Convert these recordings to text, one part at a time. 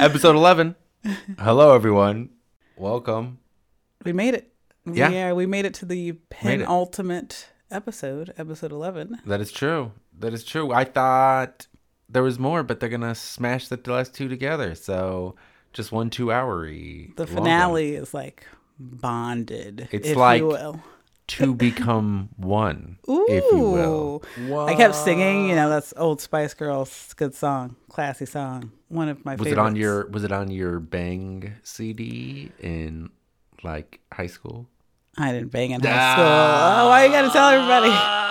Episode 11. Hello, everyone. Welcome. We made it. Yeah. Yeah, we made it to the Made it. penultimate episode, episode 11. That is true. That is true. I thought there was more, but they're going to smash the last two together. So just one two hour-y. The finale is like bonded, It's if like- you will. To become one, Ooh. if you will. I kept singing, you know, that's Old Spice Girls. Good song, classy song. One of my favorite. Was favorites. it on your Was it on your Bang CD in like high school? I didn't bang in high ah. school. Oh, why you gotta tell everybody?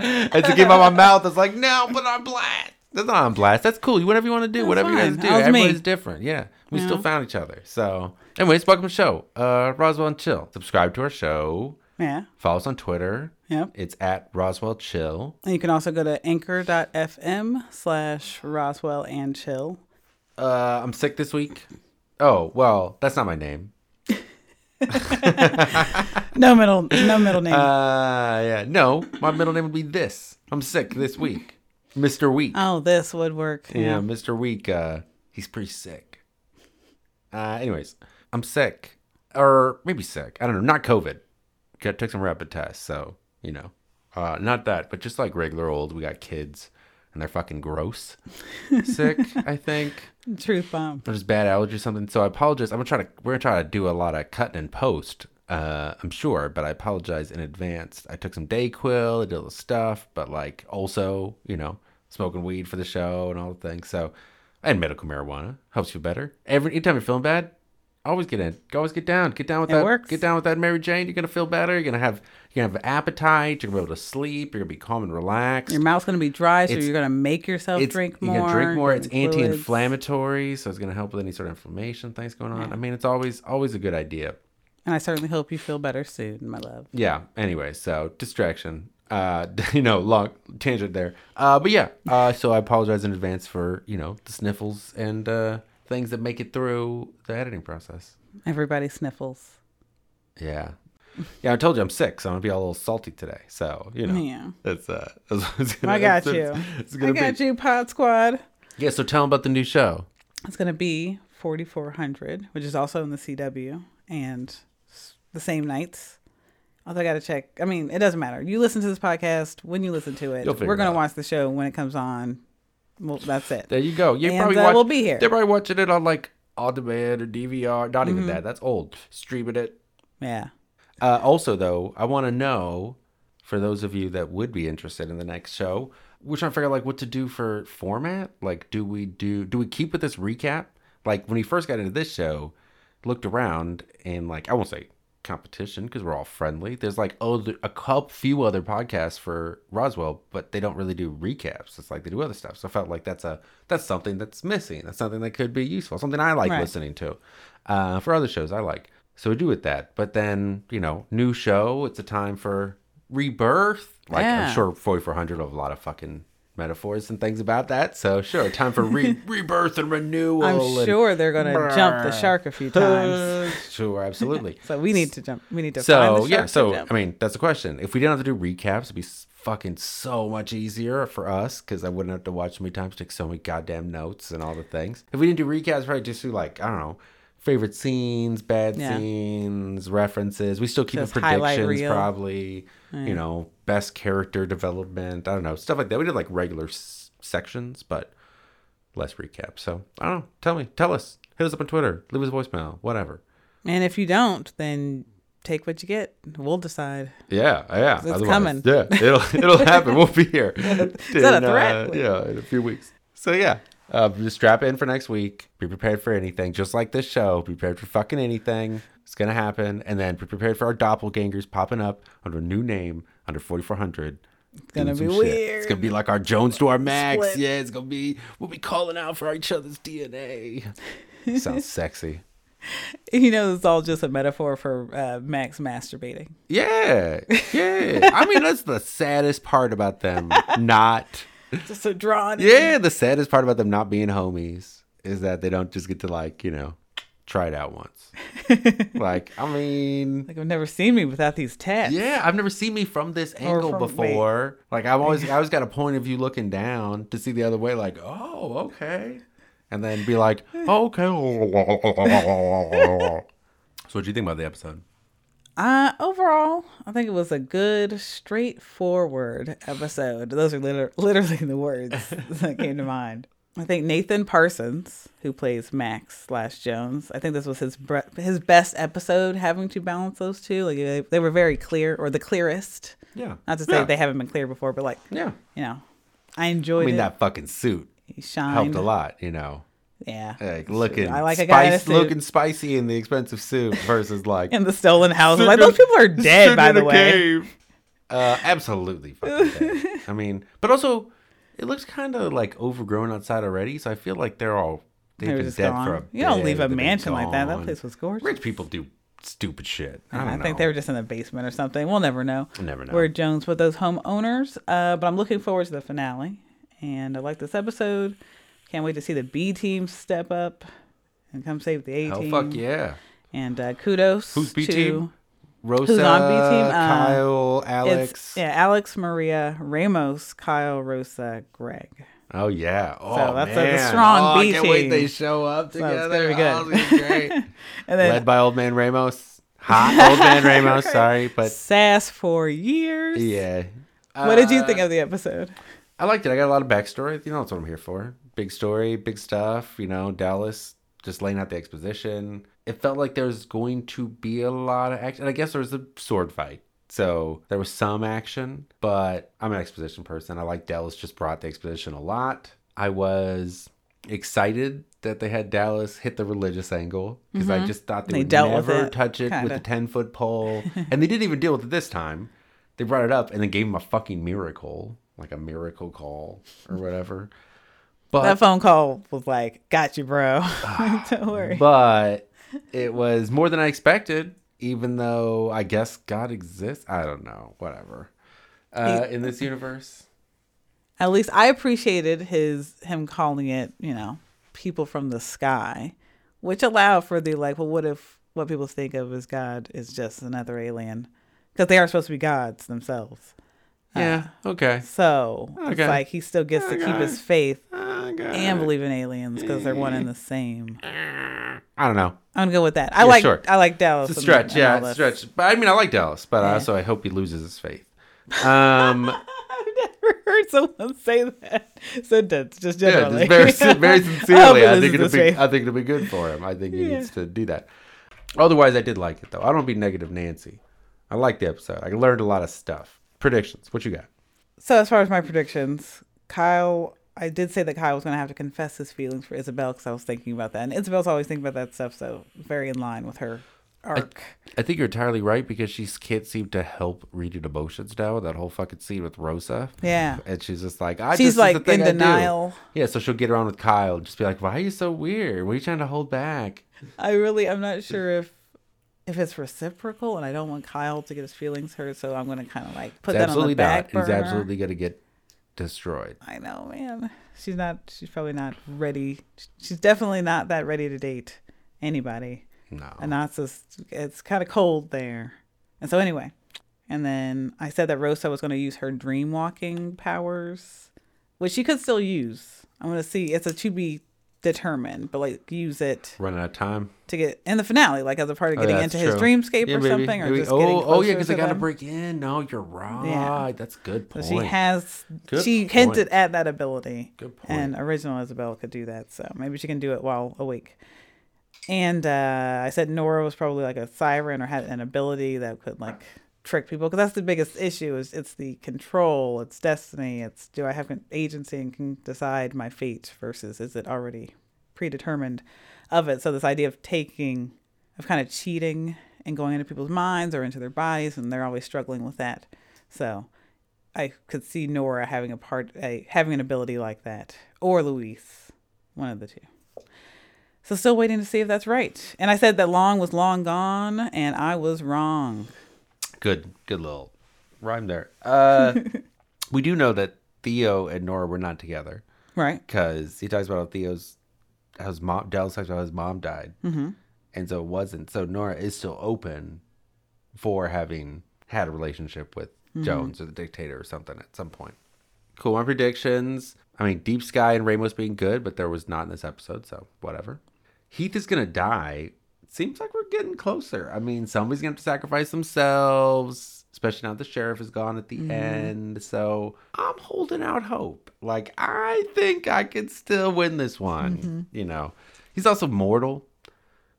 It came out my mouth, it's like, no, but I'm blast. That's not on blast. That's cool. You whatever you want to do, That's whatever you guys fine. do. Was me. Everybody's different. Yeah. We still found each other. So, anyways, welcome to the show. Uh, Roswell and Chill. Subscribe to our show. Yeah. Follow us on Twitter. Yep. It's at Roswell Chill. And you can also go to anchor.fm slash Roswell and chill. Uh, I'm sick this week. Oh, well, that's not my name. No middle, no middle name. Uh, yeah. No, my middle name would be this. I'm sick this week. Mr. Week. oh, this would work. Yeah, Yeah. Mr. Week, uh, he's pretty sick. Uh, anyways, I'm sick. Or maybe sick. I don't know. Not COVID. Got, took some rapid tests, so, you know. Uh, not that, but just like regular old. We got kids, and they're fucking gross. sick, I think. Truth bomb. There's bad allergy or something. So I apologize. I'm gonna try to we're gonna try to do a lot of cutting and post. Uh, I'm sure, but I apologize in advance. I took some Dayquil, I did all the stuff, but like also, you know, smoking weed for the show and all the things. So and medical marijuana helps you better. Every anytime you're feeling bad, always get in. Always get down. Get down with It that. works. Get down with that Mary Jane. You're gonna feel better. You're gonna have you're gonna have an appetite. You're gonna be able to sleep. You're gonna be calm and relaxed. Your mouth's gonna be dry, so It's- you're gonna make yourself drink more. you're gonna drink more. It's anti-inflammatory, so it's gonna help with any sort of inflammation things going on. I mean, it's always always a good idea. And I certainly hope you feel better soon, my love. Yeah. Anyway, so distraction. Uh, you know, long tangent there. Uh, but yeah. Uh, so I apologize in advance for you know the sniffles and uh things that make it through the editing process. Everybody sniffles. Yeah. Yeah, I told you I'm sick, so I'm gonna be a little salty today. So you know, Yeah. it's uh, it's, it's gonna, I got it's, you. It's I got be. you, Pod Squad. Yeah. So tell them about the new show. It's gonna be 4400, which is also in the CW, and the same nights. Although I gotta check. I mean, it doesn't matter. You listen to this podcast when you listen to it. We're gonna watch the show when it comes on. Well, that's it. There you go. You And, probably uh, watch, we'll be here. They're probably watching it on like on demand or DVR. Not Mm-hmm. even that. That's old. Streaming it. Yeah. Uh, also, though, I want to know for those of you that would be interested in the next show, we're trying to figure out like what to do for format. Like, do we do do we keep with this recap? Like when we first got into this show, looked around and like I won't say competition because we're all friendly. There's like oh a couple few other podcasts for Roswell, but they don't really do recaps. It's like they do other stuff. So I felt like that's a that's something that's missing. That's something that could be useful. Something I like Right. listening to. Uh, for other shows I like. So we do with that. But then, you know, new show, it's a time for rebirth. Like Yeah. I'm sure 4400 will have a lot of fucking metaphors and things about that. So sure, time for re- rebirth and renewal. I'm and- sure they're gonna jump the shark a few times. sure, absolutely. So we need to jump. We need to find So the yeah, shark to so. I mean that's the question. If we didn't have to do recaps, it'd be fucking so much easier for us because I wouldn't have to watch so many times, take so many goddamn notes and all the things. If we didn't do recaps, probably just do like I don't know, favorite scenes, bad Yeah. scenes, references. We still keep Just the predictions probably. You know, best character development. I don't know stuff like that. We did like regular s- sections, but less recap. So I don't know. Tell me, tell us. Hit us up on Twitter. Leave us a voicemail. Whatever. and if you don't, then take what you get. We'll decide. Yeah, yeah. It's Otherwise, coming. Yeah, it'll it'll happen. We'll be here. Is that a In, uh, yeah, in a few weeks. So yeah, uh, just strap in for next week. Be prepared for anything, just like this show. Be prepared for fucking anything. It's gonna happen, and then be prepared for our doppelgangers popping up under a new name under 4400. It's gonna be weird. It's gonna be like our Jones to our Max. Split. Yeah, it's gonna be. We'll be calling out for each other's DNA. Sounds sexy. You know, it's all just a metaphor for uh, Max masturbating. Yeah, yeah. I mean, that's the saddest part about them not. Just a drawn. Yeah, the saddest part about them not being homies is that they don't just get to like you know try it out once. like, I mean, Like I've never seen me without these tats. yeah, I've never seen me from this angle from- before. Like, I've always, I always got a point of view looking down to see the other way. Like, oh, okay, and then be like, oh, okay. so, what do you think about the episode? Uh, overall, I think it was a good, straightforward episode. Those are liter- literally the words that came to mind. I think Nathan Parsons, who plays Max slash Jones, I think this was his bre- his best episode, having to balance those two. Like they, they were very clear, or the clearest. Yeah, Not to say Yeah. they haven't been clear before, but like Yeah, you know, I enjoyed. I mean it. that fucking suit he shined. helped a lot. You know. Yeah, like looking I like a guy spice, looking spicy in the expensive suit versus like in the stolen house. Like those people are dead, by the way. cave. Uh, absolutely fucking dead. I mean, but also it looks kind of like overgrown outside already, so I feel like they're all they've They were been dead gone. for a You don't leave a mansion like that. That place was gorgeous. Rich people do stupid shit. I, I, think they were just in the basement or something. We'll never know. We'll Never know. Where Jones with those homeowners. Uh, but I'm looking forward to the finale, and I like this episode. Can't wait to see the B team step up and come save the A team. fuck yeah. And uh, kudos Who's B to team? Rosa, Who's on B team? Uh, Kyle, Alex. yeah Alex, Maria, Ramos, Kyle, Rosa, Greg. Oh yeah. Oh that's a- the man. strong oh, B I can't wait team. they show up So it's together. gonna be good. Oh, it's gonna be great. And then Led by old man Ramos. Hot old man Ramos. Sorry, but sass for years. yeah. What did you Uh, think of the episode? I liked it. I got a lot of backstory. You know, that's what I'm here for. Big story, big stuff. You know, Dallas just laying out the exposition. It felt like there was going to be a lot of action. And I guess there was a sword fight. So there was some action, but I'm an exposition person. I like Dallas just brought the exposition a lot. I was excited that they had Dallas hit the religious angle because I just thought they, Mm-hmm. They would with never it, touch it with kinda. a 10 foot pole. and they didn't even deal with it this time. They brought it up and then gave him a fucking miracle, like a miracle call or whatever. But that phone call was like, "Got you, bro. Don't worry." but it was more than I expected, even though I guess God exists. I don't know, whatever. Uh, in this universe, At least I appreciated his him calling it, you know, people from the sky, which allowed for the like, well, what if what people think of as God is just another alien? Because they are supposed to be gods themselves. Yeah, okay. So Okay. it's like he still gets to keep his faith Okay. and believe in aliens because they're one and the same. I don't know. I'm gonna go with that. I Yeah, like sure. I like Dallas. It's a stretch, and yeah, all it's a stretch. But I mean, I like Dallas, but Yeah. also I hope he loses his faith. Um, I've never heard someone say that sentence. Just yeah, generally, just very, very sincerely, he I think it'll be, faith. I think it'll be good for him. I think he Yeah. needs to do that. Otherwise, I did like it though. I don't be negative, Nancy. I like the episode. I learned a lot of stuff. Predictions. What you got? So as far as my predictions, Kyle, I did say that Kyle was going to have to confess his feelings for Isabel because I was thinking about that, and Isabel's always thinking about that stuff, so very in line with her arc. I think you're entirely right because she can't seem to help reading emotions now. That whole fucking scene with Rosa. yeah, And she's just like, I she's just, like the in I do. denial. Yeah, so she'll get around with Kyle and just be like, why are you so weird? What are you trying to hold back? I really, I'm not sure if if it's reciprocal, and I don't want Kyle to get his feelings hurt, so I'm going to kind of like put It's that on the absolutely back not. He's absolutely going to get destroyed. I know, man. She's not. She's probably not ready. She's definitely not that ready to date anybody. No. And that's just, it's kind of cold there. And so anyway, and then I said that Rosa was going to use her dream walking powers, which she could still use. I'm going to see. It's a to be determined, but like use it Running out of time. to get in the finale, like as a part of Oh, getting that's into his dreamscape Yeah, or maybe. something, or just oh, getting oh yeah, because they got to break in. No, you're right. Yeah. That's good So point. she has. Good she point. hinted at that ability. Good point. And original Isabel could do that, so maybe she can do it while awake. And uh, I said Nora was probably like a siren or had an ability that could like trick people because that's the biggest issue is it's the control, it's destiny, it's do I have an agency and can decide my fate versus is it already predetermined of it. So this idea of taking, of kind of cheating and going into people's minds or into their bodies, and they're always struggling with that. So I could see Nora having a part, a, having an ability like that, or Luis, one of the two. So still waiting to see if that's right. And I said that long was long gone, and I was wrong. Good, good little rhyme there. Uh, we do know that Theo and Nora were not together Right. because he talks about how Theo's, how his mom, Dallas talks about how his mom died. Mm-hmm. and so it wasn't. So Nora is still open for having had a relationship with Jones or the dictator or something at some point. Cool. My predictions. I mean, Deep Sky and Ramos being good, but there was not in this episode, so whatever. Heath is gonna die. Seems like we're getting closer. I mean, somebody's gonna have to sacrifice themselves, especially now the sheriff is gone at the mm-hmm. end. So I'm holding out hope. Like I think I could still win this one. Mm-hmm. You know, he's also mortal,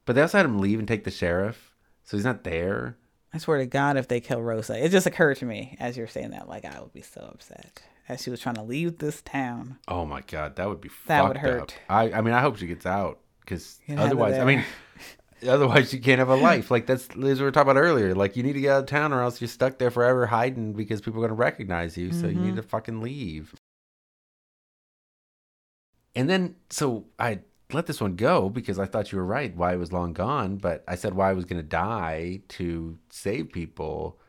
but they also had him leave and take the sheriff, so he's not there. I swear to God, if they kill Rosa, it just occurred to me as you're saying that, like I would be so upset as she was trying to leave this town. Oh my god, that would be That would fucked up. hurt. I I mean, I hope she gets out because You know, have her otherwise, I mean, otherwise you can't have a life. Like that's as we were talking about earlier. Like you need to get out of town, or else you're stuck there forever hiding because people are going to recognize you. So you Mm-hmm. need to fucking leave. And then, so I let this one go because I thought you were right. Wyatt was long gone, but I said Wyatt was going to die to save people.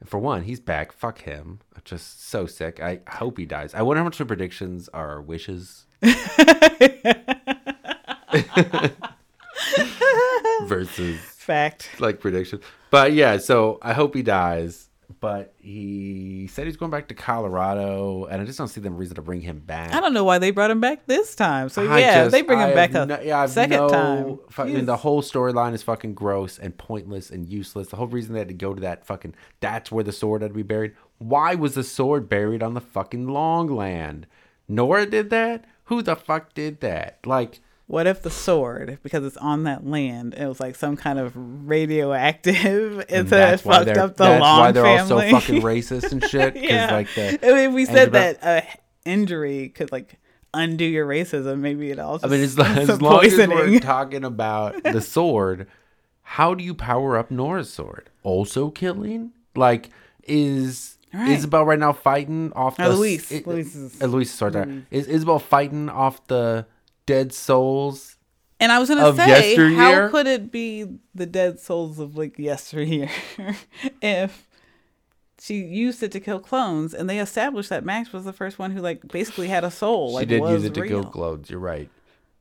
And for one, he's back. Fuck him. I'm just so sick. I hope he dies. I wonder how much the predictions are wishes versus Fact. like prediction. But yeah, so I hope he dies. But he said he's going back to Colorado, and I just don't see them reason to bring him back. I don't know why they brought him back this time. So I yeah, just- they bring I him back have a yeah, second no time. I mean, the whole storyline is fucking gross and pointless and useless. The whole reason they had to go to that fucking that's where the sword had to be buried. Why was the sword buried on the fucking long land? Nora did that. Who the fuck did that? Like, What if the sword, because it's on that land, it was like some kind of radioactive, and and so it fucked up the that's Long why they're family. all so fucking racist and shit. yeah. like the I mean, we said that uh, injury could like undo your racism. Maybe it all. I mean, as, as long as we're talking about the sword, how do you power up Nora's sword? Also killing? Like, is Right. Isabel right now fighting off No, the Luis. it- Luis is- uh, Luis, sorry, sorry. Is Isabel fighting off the dead souls? And I was gonna of say, yesteryear? how could it be the dead souls of like yesteryear if she used it to kill clones, and they established that Max was the first one who like basically had a soul. Like she did was use it to real. kill clones. You're right.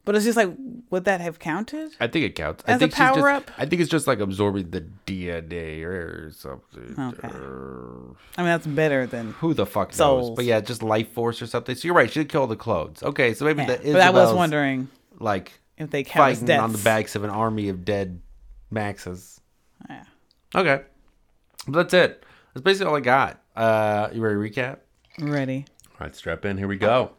But it's just like, would that have counted? I think it counts. I As a think just- power-up? I think it's just like absorbing the DNA or something. Okay. Or- I mean, that's better than. who the fuck knows? Souls. But yeah, just life force or something. So you're right. She did kill the clones. Okay, so maybe Yeah. the But I was wondering like if they count as fighting deaths. on the backs of an army of dead Maxes. Yeah. Okay, but that's it. That's basically all I got. Uh, you ready to recap? Ready. All right, strap in. Here we go.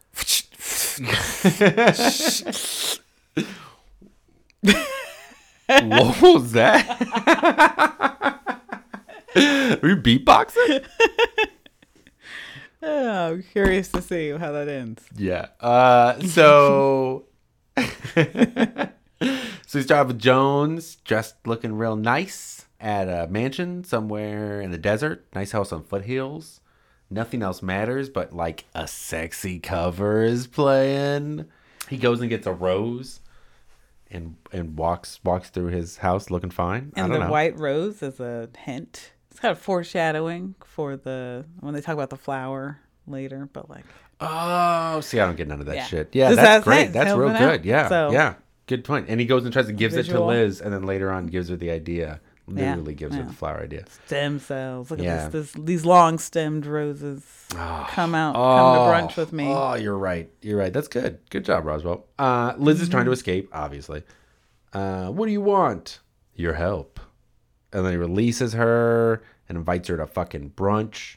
What was that? Are you beatboxing? Oh, I'm curious to see how that ends. Yeah. Uh, so, so we start with Jones, dressed looking real nice at a mansion somewhere in the desert. Nice house on foothills. Nothing else matters, but like a sexy cover is playing. He goes and gets a rose, and and walks walks through his house looking fine. I And the know. white rose is a hint. It's kind of foreshadowing for the when they talk about the flower later, but like Oh, see, I don't get none of that Yeah. shit. Yeah, Just that's great. That's real helping out. good. Yeah, So- yeah, good point. And he goes and tries to gives it to Liz, and then later on gives her the idea. Literally gives her yeah. the flower idea. stem cells. Look Yeah. at this, this these long stemmed roses. come out, come Oh, to brunch with me. Oh, you're right. You're right. That's good. Good job, Roswell. Uh, Liz is Mm-hmm. trying to escape, obviously. Uh, what do you want? Your help. And then he releases her and invites her to fucking brunch.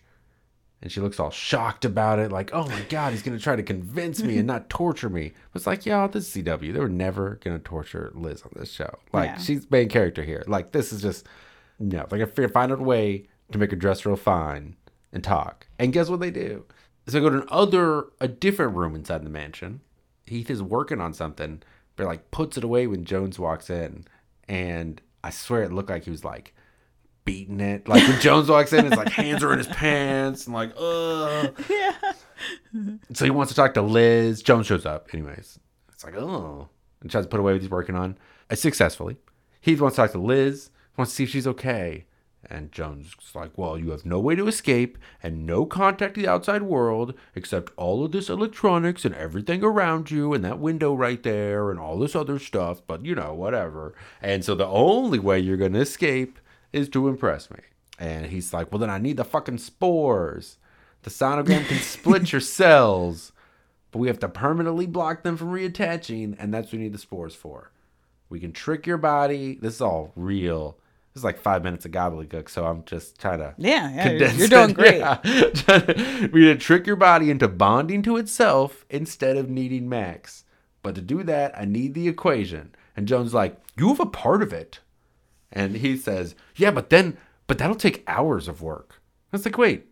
And she looks all shocked about it, like, oh my God, he's going to try to convince me and not torture me. But it's like, y'all, this is CW. They were never going to torture Liz on this show. Like, Yeah. she's main character here. Like, this is just, no. Like, I figure find out a way to make her dress real fine and talk. And guess what they do? So they go to another, a different room inside the mansion. Heath is working on something, but like puts it away when Jones walks in. And I swear it looked like he was like beating it. Like when Jones walks in, it's like hands are in his pants and like, ugh. yeah. So he wants to talk to Liz. Jones shows up, anyways. It's like, oh. And tries to put away what he's working on. Uh, successfully. He wants to talk to Liz, wants to see if she's okay. And Jones is like, Well, you have no way to escape and no contact to the outside world except all of this electronics and everything around you and that window right there and all this other stuff, but you know, whatever. And so the only way you're going to escape is to impress me. And he's like, Well, then I need the fucking spores. The sonogram can split your cells, but we have to permanently block them from reattaching, and that's what we need the spores for. We can trick your body. This is all real. This is like five minutes of gobbledygook, so I'm just trying to. Yeah, yeah, you're- condense you're doing it. great. Yeah. We need to trick your body into bonding to itself instead of needing Max. But to do that, I need the equation. And Jones like, you have a part of it. And he says, yeah, but then, but that'll take hours of work. I was like, wait,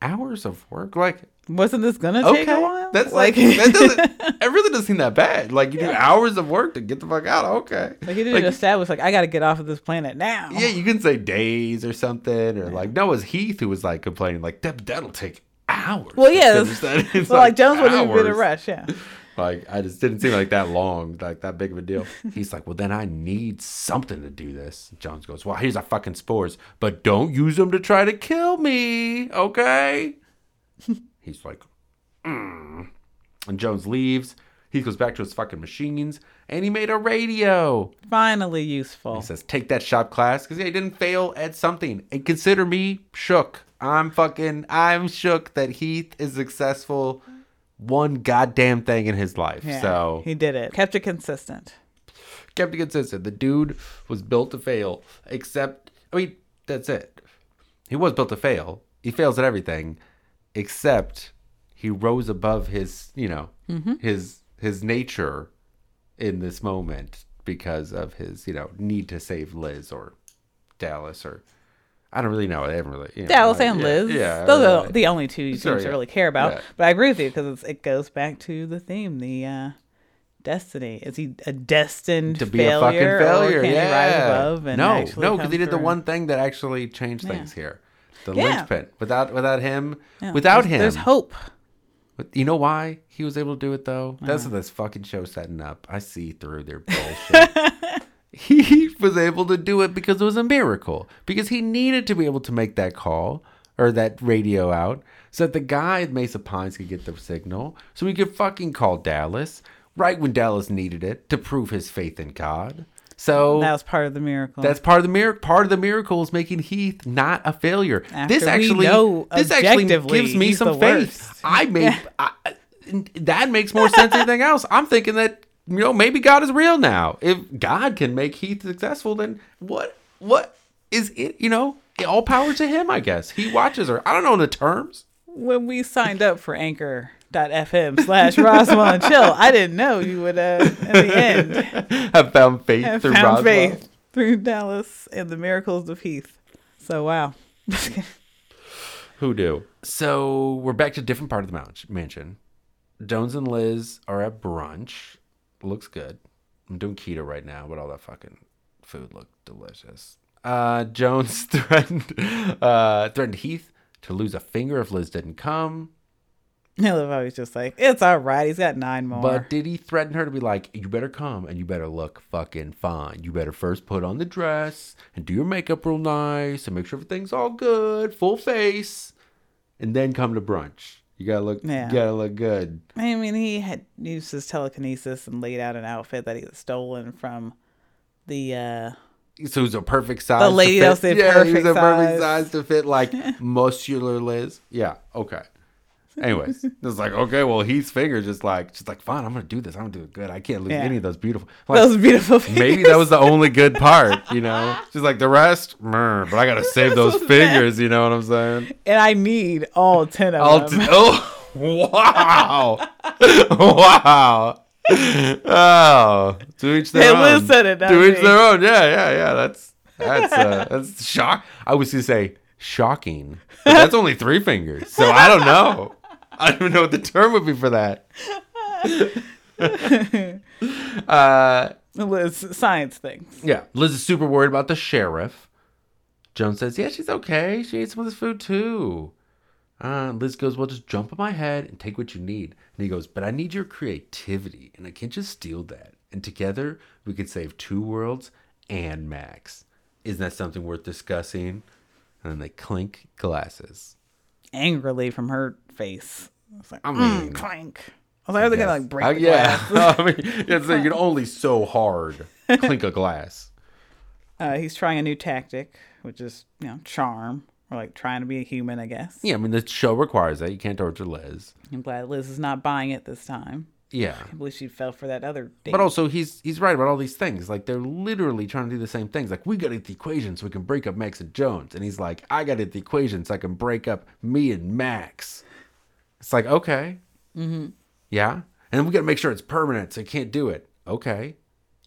hours of work? Like, Wasn't this gonna okay, take a while? that's like, that doesn't, it really doesn't seem that bad. Like, you do hours of work to get the fuck out. Okay. like he didn't Like, establish like I got to get off of this planet now. yeah, you can say days or something, or like Noah's Heath who was like complaining, like that that'll take hours. Well, yeah, finish that's- that. It's Well, like Jones wouldn't even be in a rush. Yeah. Like I just didn't seem like that long, like that big of a deal. He's like, well, then I need something to do this. Jones goes, well, here's our fucking spores, but don't use them to try to kill me, okay? He's like, mm. and Jones leaves. He goes back to his fucking machines, and he made a radio. Finally useful. He says, take that shop class because he didn't fail at something. And consider me shook. I'm fucking, I'm shook that Heath is successful one goddamn thing in his life. Yeah, So he did it. Kept it consistent. kept it consistent. The dude was built to fail, except, I mean, that's it. He was built to fail. He fails at everything, except he rose above his, you know, mm-hmm. his his nature in this moment because of his, you know, need to save Liz or Dallas or I don't really know. I haven't really. You know, Dallas and yeah, Liz. Yeah, Those uh, are the only two you seem to really care about. Yeah. But I agree with you because it goes back to the theme, the uh, destiny. Is he a destined to be failure, a fucking failure. or can yeah. he rise above and no, no, because he did the one thing that actually changed things here. The linchpin. Without without him, without there's- him, there's hope. But you know why he was able to do it though? That's what this fucking show setting up. I see through their bullshit. He was able to do it because it was a miracle. Because he needed to be able to make that call or that radio out so that the guy at Mesa Pines could get the signal so he could fucking call Dallas right when Dallas needed it to prove his faith in God. So That was part of the miracle. that's part of the miracle. Part of the miracle is making Heath not a failure. After this actually, this actually gives me some faith. worst. I made I, that makes more sense than anything else. I'm thinking that you know maybe God is real now. If God can make Heath successful, then what what is it? You know, all power to him. I guess he watches her. I don't know the terms. when we signed up for anchor.fm slash Roswell and Chill, I didn't know you would, uh, in the end, Have found faith have through found Roswell. faith through Dallas and the miracles of Heath. So, wow. Who do? So we're back to a different part of the mansion. Jones and Liz are at brunch. Looks good. I'm doing keto right now, but all that fucking food looked delicious. Uh, Jones threatened uh, threatened Heath to lose a finger if Liz didn't come. I love how he's just like, it's all right. He's got nine more. But did he threaten her to be like, you better come and you better look fucking fine. You better first put on the dress and do your makeup real nice and make sure everything's all good, full face, and then come to brunch. You gotta look, Yeah. you gotta look good. I mean, he had used his telekinesis and laid out an outfit that he had stolen from the uh So it was a perfect size. The lady that the yeah, he was a perfect size to fit like muscular Liz. Yeah, okay. Anyways, it's like okay, well Heath's fingers just like she's like fine. I'm gonna do this. I'm gonna do it good. I can't lose Yeah. any of those beautiful. Like, those beautiful fingers. Maybe that was the only good part, you know. She's like the rest, meh, but I gotta save those bad. fingers. You know what I'm saying? and I need all ten of I'll them. t- oh, wow, wow. Oh, to each their Hey, own. Said it, to each their own. Yeah, yeah, yeah. That's that's uh, that's shock. I was gonna say shocking, but that's only three fingers. So I don't know. I don't even know what the term would be for that. uh, Liz, science things. yeah, Liz is super worried about the sheriff. Jones says, "Yeah, she's okay. She ate some of this food too." Uh, Liz goes, "Well, just jump on my head and take what you need." And he goes, "But I need your creativity, and I can't just steal that. And together we could save two worlds and Max. Isn't that something worth discussing?" and then they clink glasses. Angrily from her face. It's like, I mm, mean, clank. I was like, are they gonna like break Uh, yeah. I mean, it's like you can only so hard clink a glass. Uh, he's trying a new tactic, which is you know charm or like trying to be a human, I guess. Yeah, I mean the show requires that. You can't torture Liz. I'm glad Liz is not buying it this time. Yeah. I believe she fell for that other date. But also he's he's right about all these things. Like they're literally trying to do the same things. Like we gotta get the equation so we can break up Max and Jones. And he's like, I gotta get the equation so I can break up me and Max. It's like, okay. Mm-hmm. Yeah. And we gotta make sure it's permanent, so you can't do it. Okay.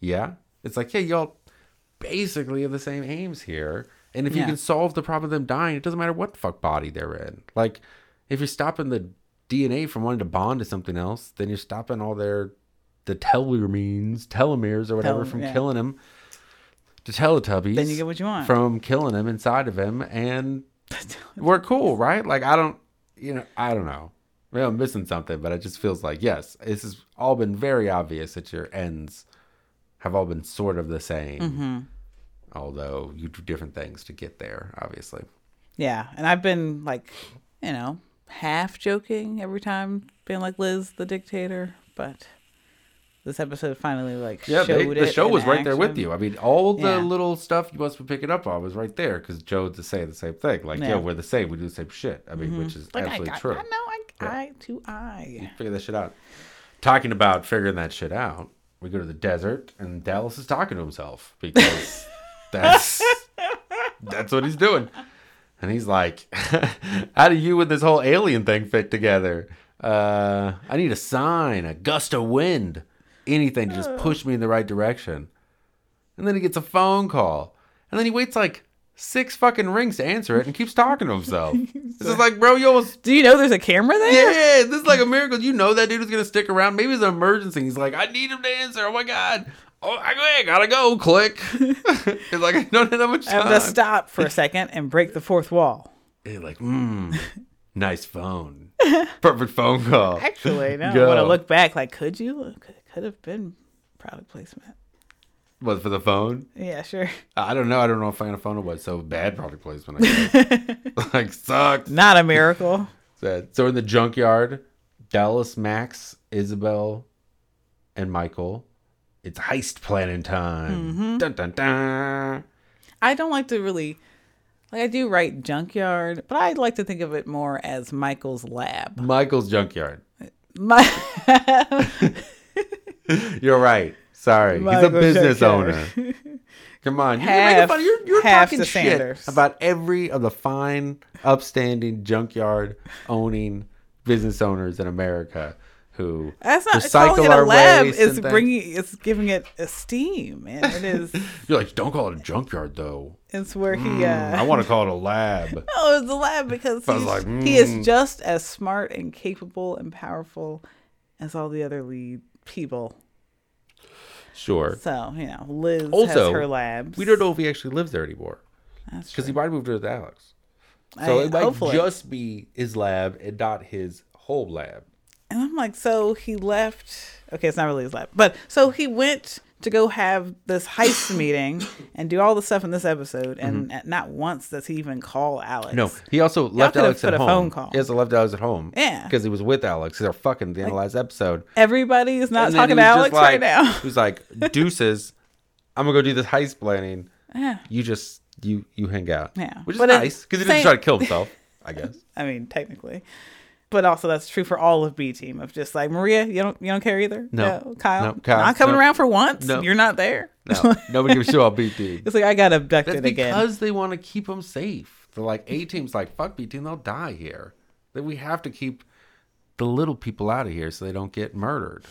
Yeah. It's like, yeah, y'all basically have the same aims here. And if you can solve the problem of them dying, it doesn't matter what fuck body they're in. Like, if you're stopping the DNA from wanting to bond to something else, then you're stopping all their the telomeres, telomeres or whatever Tel- from yeah. killing him. The Teletubbies. Then you get what you want. From killing him inside of him, and we're cool, right? Like I don't, you know, I don't know. Maybe I'm missing something, but it just feels like yes, this has all been very obvious that your ends have all been sort of the same, Mm-hmm. although you do different things to get there. Obviously, Yeah, and I've been like, you know, half joking every time, being like Liz the dictator, but this episode finally like yeah, showed they, it. the show was right there with you. I mean, all the Yeah. little stuff you must be picking up on was right there because Joe's to say the same thing. Like, yeah. Yeah. Mm-hmm. we're the same. We do the same shit. I mean, which is Like absolutely got, true. I know, I, eye to eye. figure that shit out. Talking about figuring that shit out, we go to the desert, and Dallas is talking to himself because that's that's what he's doing. And he's like, "How do you and this whole alien thing fit together? Uh, I need a sign, a gust of wind, anything to just push me in the right direction." And then he gets a phone call, and then he waits like six fucking rings to answer it, and keeps talking to himself. this is like, bro, you almost Do you know there's a camera there? yeah, this is like a miracle. You know that dude is gonna stick around. Maybe it's an emergency. He's like, I need him to answer. Oh my god. Oh, I I gotta go. Click. it's like I don't have that much time. I have to stop for a second and break the fourth wall. He's like, mmm, nice phone. Perfect phone call. Actually, no. Go. When I look back, like, could you? Could, could have been product placement. What for the phone? Yeah, sure. I don't know. I don't know if I got a phone or what. So bad product placement. I guess. like sucked. Not a miracle. Sad. So in the junkyard, Dallas, Max, Isabel, and Michael. It's heist planning time. Mm-hmm. Dun dun dun. I don't like to really like I do write junkyard, but I like to think of it more as Michael's lab. Michael's junkyard. My You're right. Sorry, he's a business junkyard. owner. Come on, you're Half- making fun. You're, you're half talking to shit Sanders. about every of the fine, upstanding junkyard owning business owners in America who that's not recycle calling a our lab. waste It's and things. bringing it's giving it esteem, and it is. You're like, don't call it a junkyard though. It's where he. Mm, uh I want to call it a lab. No, it's a lab because he's, like, he is mm. just as smart and capable and powerful as all the other lead people. Sure. So you know, Liz has Also, her labs. We don't know if he actually lives there anymore That's because he might have moved with Alex. So I- it might hopefully. just be his lab and not his whole lab. And I'm like, so he left. Okay, it's not really his lab, but so he went to go have this heist meeting and do all the stuff in this episode, and at- not once does he even call Alex. Mm-hmm. No, he also left could've Alex at home. phone call. He also left Alex at home. Yeah. because he was with Alex. They're fucking the of last episode. everybody is not And talking to Alex just right now. Was like, "Deuces, I'm gonna go do this heist planning. Yeah. You just you you hang out. Yeah. which is But nice because he didn't try to kill himself. I guess. I mean, technically. But also that's true for all of B team of just like Maria, you don't you don't care either? No. Kyle. No, Kyle, Not coming no. around for once. No. You're not there. No, nobody gives a shit about B team. It's like I got abducted That's again. because they want to keep them safe. They're like A team's like fuck B team, they'll die here. That we have to keep the little people out of here so they don't get murdered.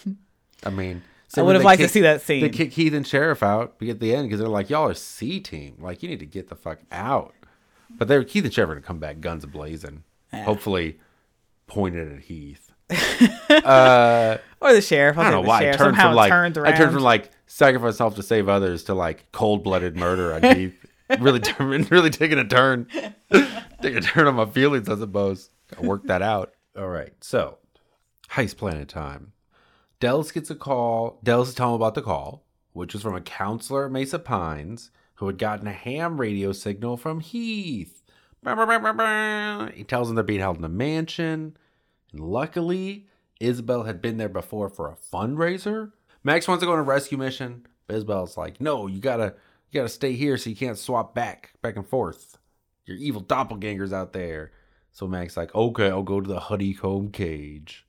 I mean, I would have liked to see that scene. They kick Heath and Sheriff out at the end because they're like, y'all are C team. Like, you need to get the fuck out. But they're Heath and Sheriff are gonna come back guns blazing. Yeah. Hopefully, pointed at Heath. uh, Or the sheriff. I'll I don't know why I turned Somehow from like turned I turned from like sacrifice myself to save others to like cold blooded murder on Heath. really, really taking a turn, taking a turn on my feelings, I suppose. I worked that out. All right, so heist planet time. Dallas gets a call. Dallas is telling him about the call, which was from a counselor at Mesa Pines who had gotten a ham radio signal from Heath. He tells them they're being held in a mansion. And luckily, Isabel had been there before for a fundraiser. Max wants to go on a rescue mission, but Isabel's like, no, you gotta you gotta stay here so you can't swap back, back and forth. Your evil doppelgangers out there. So Max like, okay, I'll go to the honeycomb cage.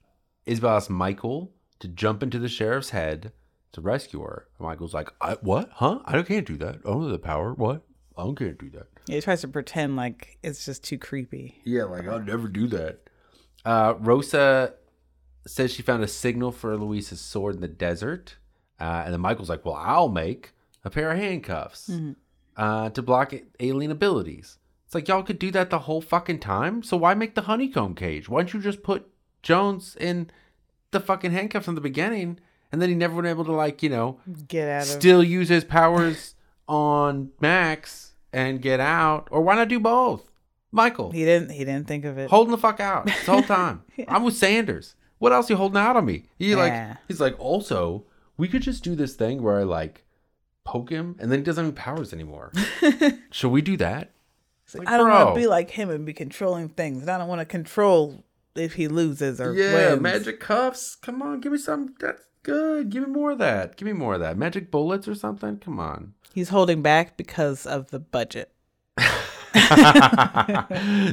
Isabel asks Michael to jump into the sheriff's head to rescue her. Michael's like, what? Huh? I can't do that. I don't have the power. What? I can't do that. Yeah, he tries to pretend like it's just too creepy. Yeah, like I'll never do that. Uh, Rosa says she found a signal for Luis's sword in the desert, uh, and then Michael's like, "Well, I'll make a pair of handcuffs uh, to block alien abilities." It's like y'all could do that the whole fucking time. So why make the honeycomb cage? Why don't you just put Jones in the fucking handcuffs from the beginning, and then he never would able to like you know Get out of still use his powers on Max and get out, or why not do both? Michael, He didn't. He didn't think of it. holding the fuck out this whole time. I'm with Sanders. What else you holding out on me? He Yeah. like he's like also we could just do this thing where I like poke him and then he doesn't have any powers anymore. Should we do that? Like, I don't want to be like him and be controlling things. And I don't want to control if he loses or Yeah, wins. magic cuffs. Come on, give me some. That's good. Give me more of that. Give me more of that. Magic bullets or something. Come on. He's holding back because of the budget.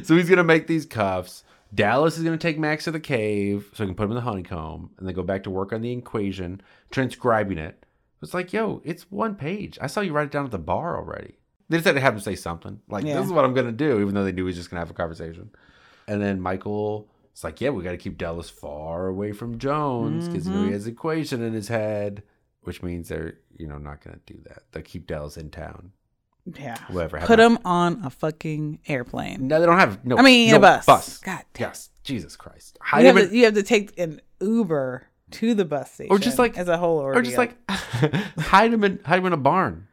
so he's gonna make these cuffs. Dallas is gonna take Max to the cave so he can put him in the honeycomb, and then go back to work on the equation, transcribing it. It's like, yo, it's one page. I saw you write it down at the bar already. They just had to have him say something like, Yeah. "This is what I'm gonna do," even though they knew he was just gonna have a conversation. And then Michael, it's like, "Yeah, we got to keep Dallas far away from Jones because you know he mm-hmm. has an equation in his head." Which means they're, you know, not gonna do that. They'll keep Dallas in town. Yeah. Whatever. Put them on a fucking airplane. no, they don't have no. I mean, no a bus. Bus. God damn. Yes. Jesus Christ. You have, to, you have to take an Uber to the bus station, or just like- as a whole ordeal. or just like hide him in hide him in a barn.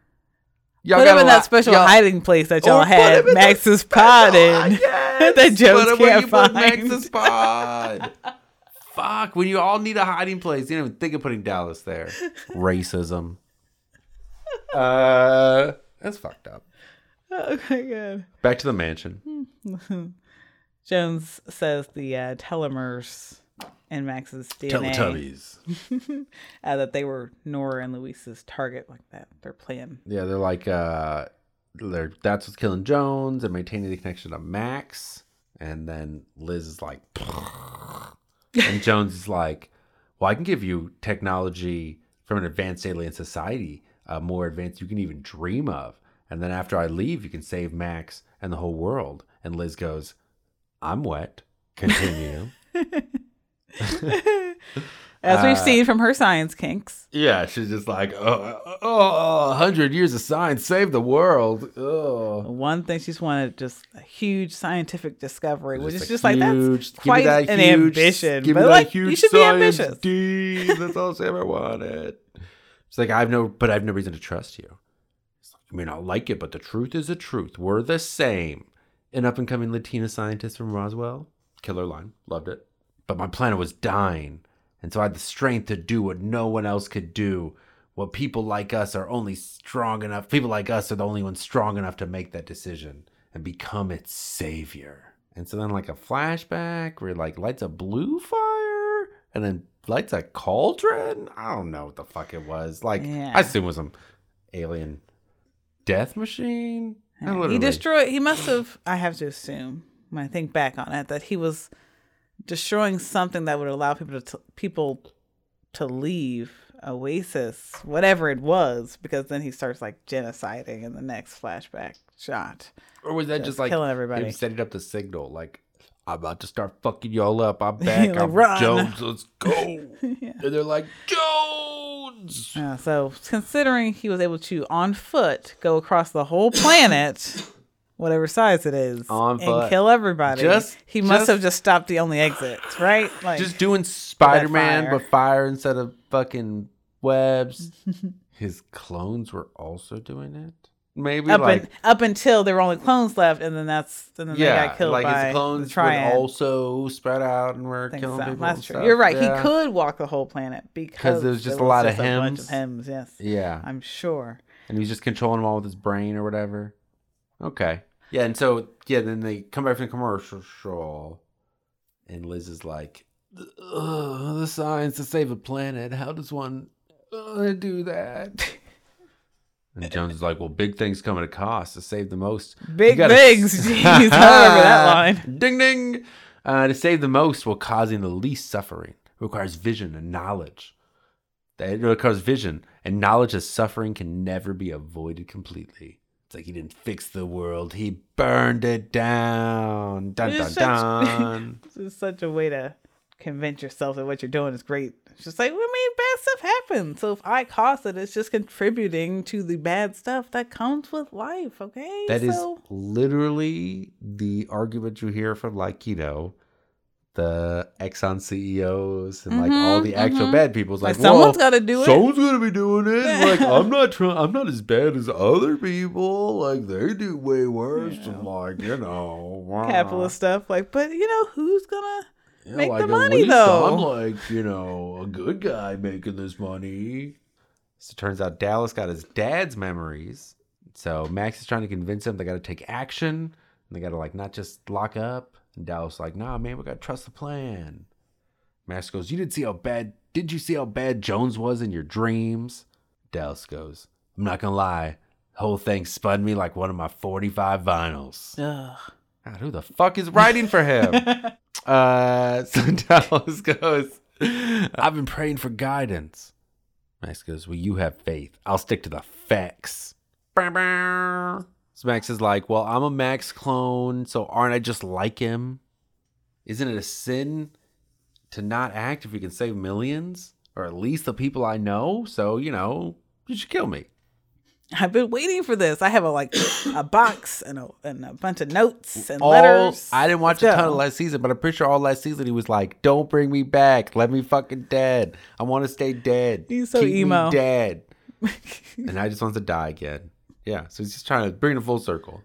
Y'all put him in that special y'all- hiding place that y'all had him in the Max's pod in. Yes, that Jones put him where can't find. Max's pod. Fuck. When you all need a hiding place, you don't even think of putting Dallas there. Racism. Uh, that's fucked up. Oh my god. Back to the mansion. Jones says the uh, telomeres in Max's DNA Teletubbies. uh, that they were Nora and Luis's target, like that. Their plan. Yeah, they're like uh they're that's what's killing Jones and maintaining the connection to Max. And then Liz is like and Jones is like, Well, I can give you technology from an advanced alien society, uh, more advanced you can even dream of. And then after I leave, you can save Max and the whole world. And Liz goes, I'm wet. Continue. As we've Uh, seen from her science kinks. yeah, she's just like, oh, oh, 100 years of science saved the world. Oh. One thing she's wanted just a huge scientific discovery, which Just is just like that's huge- give me quite that an huge- ambition. Give me But that like huge you should be ambitious. D. That's all she ever wanted. It's like I have no, but I have no reason to trust you. Like, you may not like it, but the truth is the truth. We're the same. An up and coming Latina scientist from Roswell, killer line, loved it. But my planet was dying, and so I had the strength to do what no one else could do. What people like us are only strong enough. People like us are the only ones strong enough to make that decision and become its savior. And so then, like a flashback where like lights a blue fire and then lights a cauldron. I don't know what the fuck it was. Like Yeah. I assume it was some alien death machine. I He destroyed. He must have. I have to assume when I think back on it that he was destroying something that would allow people to people to leave Oasis, whatever it was, because then he starts like genociding in the next flashback shot. Or was that Just just like killing everybody. him setting up the signal? Like, I'm about to start fucking y'all up. I'm back. Like, I'm run. Jones. Let's go. And they're like, Jones. Yeah, so considering he was able to on foot go across the whole planet, whatever size it is, On and foot. kill everybody, Just- he must just- have just stopped the only exit, right? Like Just doing Spider Man, fire. but fire instead of fucking webs. His clones were also doing it. Maybe up like and up until there were only clones left, and then that's and then they got killed like by his clones the would also spread out and were killing so. people. That's true. stuff. You're right. Yeah. He could walk the whole planet because there's just there a lot was of just a bunch of hymns. Yes, Yeah, I'm sure. and he's just controlling them all with his brain or whatever. Okay. Yeah, and so yeah, then they come back from the commercial show, and Liz is like, "Ugh, "The science to save a planet. How does one uh, do that?" And Jones is like, "Well, big things come at a cost. To save the most, Big gotta Jeez, I remember that line. Ding ding. Uh, to save the most while causing the least suffering requires vision and knowledge. That it requires vision and knowledge that suffering can never be avoided completely. It's like he didn't fix the world; he burned it down. Dun dun such- dun. This is such a way to convince yourself that what you're doing is great. It's just like, we made bad stuff happens. So if I cause it, it's just contributing to the bad stuff that comes with life. Okay. That is so, literally the argument you hear from like you know the Exxon CEOs and like all Mhm, the actual mhm. bad people. It's like, like, someone's well, got to do it. Someone's gonna be doing it. Like I'm not trying. I'm not as bad as other people. Like they do way worse. Yeah. And like you know. Capitalist stuff. Like, but you know, who's gonna? Yeah, make the at money, though. I'm like you know a good guy making this money. So it turns out Dallas got his dad's memories. So Max is trying to convince him they got to take action. And they got to like not just lock up. And Dallas is like, nah, man, we got to trust the plan. Max goes, you didn't see how bad. Did you see how bad Jones was in your dreams? Dallas goes, I'm not gonna lie. The whole thing spun me like one of my 45 vinyls. Ugh. God, who the fuck is writing for him? uh, so Dallas goes, I've been praying for guidance. Max goes, Well, you have faith. I'll stick to the facts. So Max is like, Well, I'm a Max clone, so aren't I just like him? Isn't it a sin to not act if you can save millions? Or at least the people I know? So, you know, you should kill me. I've been waiting for this. I have a like a box and a and a bunch of notes and all letters. I didn't watch Let's a ton of last season, but I'm pretty sure all last season he was like, "Don't bring me back. Let me fucking dead. I want to stay dead. He's so Keep me emo." dead." and I just wants to die again. Yeah, so he's just trying to bring it full circle.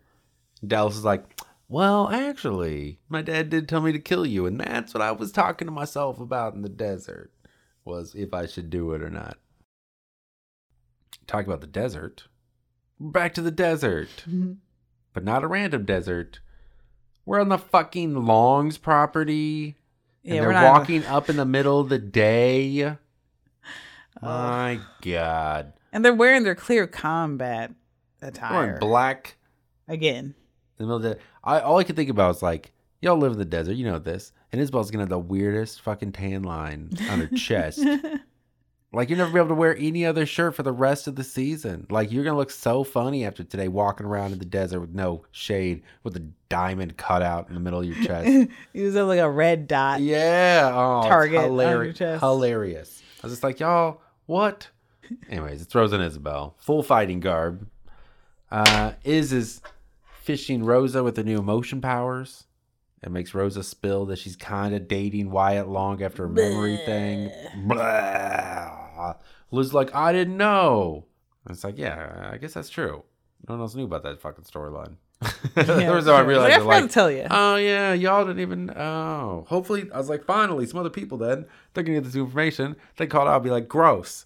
Dallas is like, "Well, actually, my dad did tell me to kill you, and that's what I was talking to myself about in the desert. Was if I should do it or not." Talk about the desert. Back to the desert mm-hmm. but not a random desert. We're on the fucking Longs property. And Yeah, they're not- walking up in the middle of the day. My God. and they're wearing their clear combat attire black again. in the middle of the I all I could think about was like, y'all live in the desert, you know this. And Isabel's gonna have the weirdest fucking tan line on her chest. Like you're never be able to wear any other shirt for the rest of the season. Like you're gonna look so funny after today, walking around in the desert with no shade, with a diamond cut out in the middle of your chest. you just have like a red dot. Yeah. Oh, Target on your hilarious. chest. Hilarious. I was just like, y'all, what? Anyways, it's throws and Isabel. Full fighting garb. Uh, Iz is fishing Rosa with the new emotion powers. It makes Rosa spill that she's kind of dating Wyatt Long after a memory thing. Blah. Liz's like, I didn't know. And it's like, yeah, I guess that's true. No one else knew about that fucking storyline. there was no I realized, Like, I forgot like, to tell you. Oh yeah, y'all didn't even. Oh, hopefully, I was like, finally, some other people then they're gonna get this information. They called out, and be like, gross.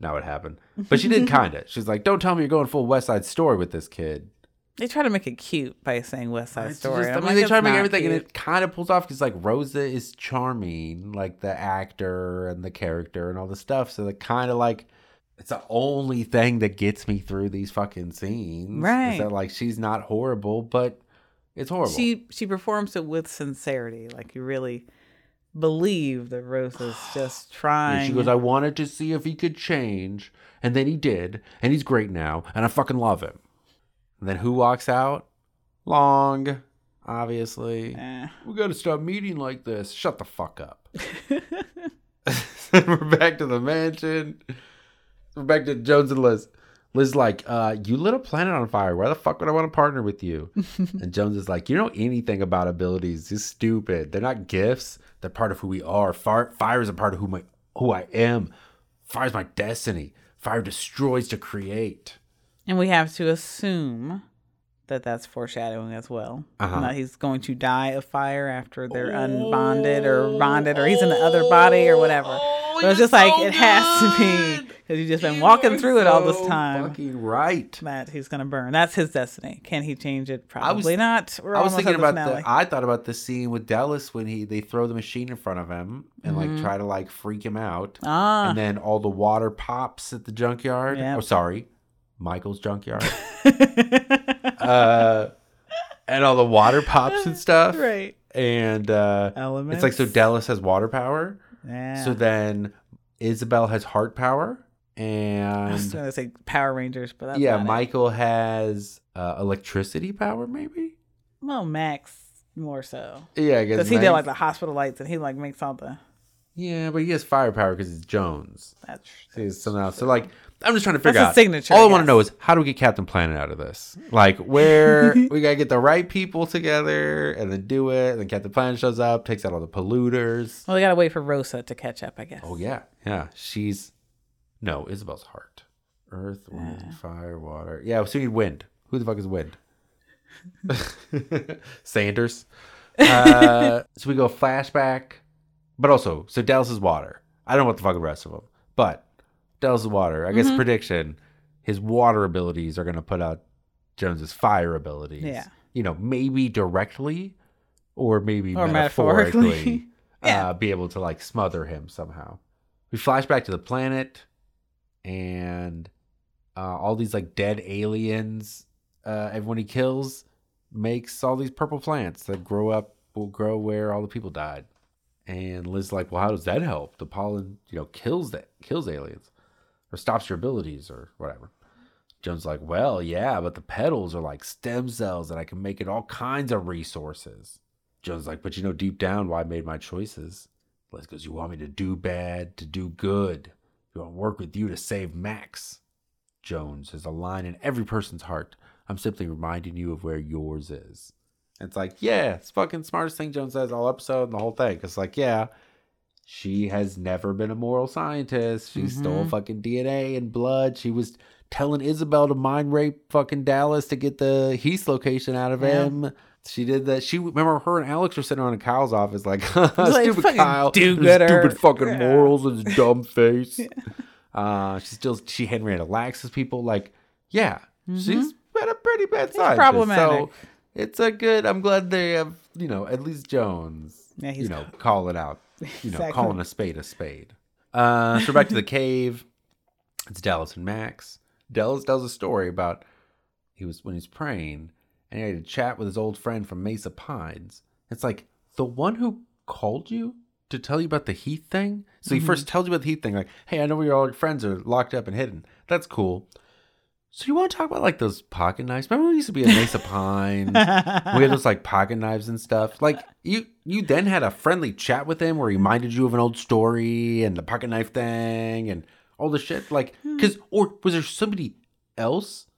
Now what happened, but she did kind of. She's like, don't tell me you're going full West Side Story with this kid. They try to make it cute by saying West Side It's Story. just- I mean, like, they try to make everything, and it kind of pulls off because like Rosa is charming, like the actor and the character and all the stuff. So that kind of like. It's the only thing that gets me through these fucking scenes. Right. Is that like she's not horrible, but it's horrible. she she performs it with sincerity. Like you really believe that Rosa's just And trying. she goes, I wanted to see if he could change. And then he did. And he's great now. And I fucking love him. And then who walks out? Long, obviously. Eh. We got to stop meeting like this. Shut the fuck up. We're back to the mansion. We're back to Jones and Liz. Liz like, uh, you lit a planet on fire. Why the fuck would I want to partner with you? and Jones is like, you don't know anything about abilities. You're stupid. They're not gifts. They're part of who we are. Fire, fire is a part of who my who I am. Fire is my destiny. Fire destroys to create. And we have to assume that that's foreshadowing as well. Uh-huh. That he's going to die of fire after they're unbonded or bonded or he's in the other body or whatever. Oh, but it's just like it has to be because you've just been walking You are through it all this time. Fucking right. That he's gonna burn. That's his destiny. Can he change it? I was- Probably not. We're I was thinking about the. I thought about the scene with Dallas when he they throw the machine in front of him and like try to like freak him out, Mm-hmm. ah, and then all the water pops at the junkyard. Yep. Oh, sorry, Michael's junkyard. uh, and all the water pops and stuff. right. And uh, Elements. it's like so Dallas has water power. Yeah. So then Isabel has heart power, And I was and gonna say Power Rangers, but that's yeah, not it. Michael has uh, electricity power. Maybe. Well, Max more so Yeah, I guess. because he did like the hospital lights, and he like makes all the. Yeah, but he has firepower because he's Jones. That's So he's something else. So like, I'm just trying to figure out. signature, All I I want to know is how do we get Captain Planet out of this? Like, where we gotta get the right people together and then do it. And then Captain Planet shows up, takes out all the polluters. Well, we gotta wait for Rosa to catch up, I guess. Oh yeah, yeah. She's no Isabel's heart. Earth, wind, fire, water. Yeah, so you need wind. Who the fuck is wind? Sanders. Uh, so we go flashback, but also so Dallas is water. I don't know what the fuck the rest of them, but Dallas is water. I guess Mm-hmm. prediction: his water abilities are going to put out Jones's fire abilities. Yeah. you know, maybe directly, or maybe Or metaphorically, metaphorically. Yeah. uh, be able to like smother him somehow. We flash back to the planet, and uh, all these like dead aliens. Uh, everyone he kills makes all these purple plants that grow up will grow where all the people died. And Liz's like, well, how does that help? The pollen, you know, kills that kills aliens, or stops your abilities, or whatever. Jones like, well, yeah, but the petals are like stem cells and I can make it all kinds of resources. Jones like, but you know deep down why I made my choices. Liz goes, you want me to do bad, to do good. You want to work with you to save Max. Jones is a line in every person's heart. I'm simply reminding you of where yours is. And it's like, yeah, it's fucking smartest thing Jones says all episode and the whole thing. It's like, yeah, she has never been a moral scientist. She stole fucking DNA and blood. She was telling Isabel to mind rape fucking Dallas to get the Heath location out of Yeah. him. She did that. She remember her and Alex were sitting around in Kyle's office, like, stupid Kyle, his do-gooder." stupid fucking Yeah. morals and his dumb face. Uh, she still she Henrietta Lacks people. Like, yeah, she's been a pretty bad scientist. So it's a good. I'm glad they have you know at least Jones. Yeah, he's you know call it out. You know, Exactly. calling a spade a spade. Uh, so back to the cave. It's Dallas and Max. Dallas tells a story about he was when he's praying and he had a chat with his old friend from Mesa Pines. It's like the one who called you to tell you about the Heath thing. So he first tells you about the Heath thing, like, "Hey, I know where all your friends are locked up and hidden. That's cool." So you want to talk about like those pocket knives? Remember when we used to be at Mesa Pines? we had those like pocket knives and stuff. Like you, you then had a friendly chat with him where he reminded you of an old story and the pocket knife thing and all the shit. Like, because or was there somebody else,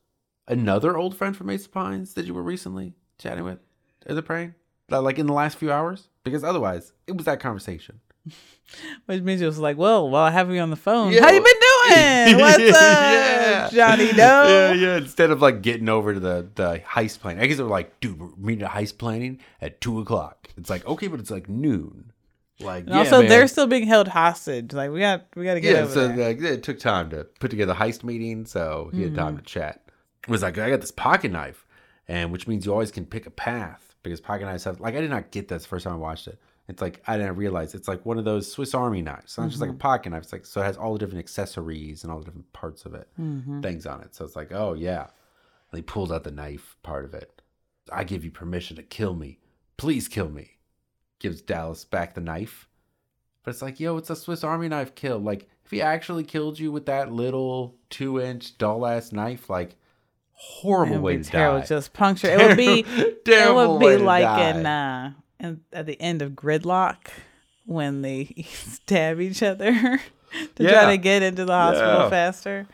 another old friend from Mesa Pines that you were recently chatting with at the praying, Uh, like in the last few hours? Because otherwise, it was that conversation. Which means it was like, well, while I have you on the phone, Yeah. how you been doing? What's up, Yeah. Johnny Doe? yeah. Yeah. Instead of like getting over to the the heist planning, I guess they were like, dude, we're meeting at heist planning at two o'clock. It's like okay, but it's like noon. Like yeah, also, man. they're still being held hostage. Like we got, we got to get yeah. over So there. like, it took time to put together a heist meeting, so he had time Mm-hmm. to chat. It was like I got this pocket knife, and which means you always can pick a path because pocket knives have like I did not get this the first time I watched it. It's like I didn't realize it's like one of those Swiss Army knives. It's not just like a Mm-hmm. pocket knife. It's like so it has all the different accessories and all the different parts of it, Mm-hmm. things on it. So it's like oh yeah, and he pulls out the knife part of it. I give you permission to kill me. Please kill me. Gives Dallas back the knife. But it's like, yo, it's a Swiss Army knife kill. Like, if he actually killed you with that little two inch dull ass knife, like, horrible way to terrible. die. Just puncture. It would be. it would be like in, uh, in at the end of Gridlock when they stab each other to Yeah. try to get into the hospital Yeah. faster.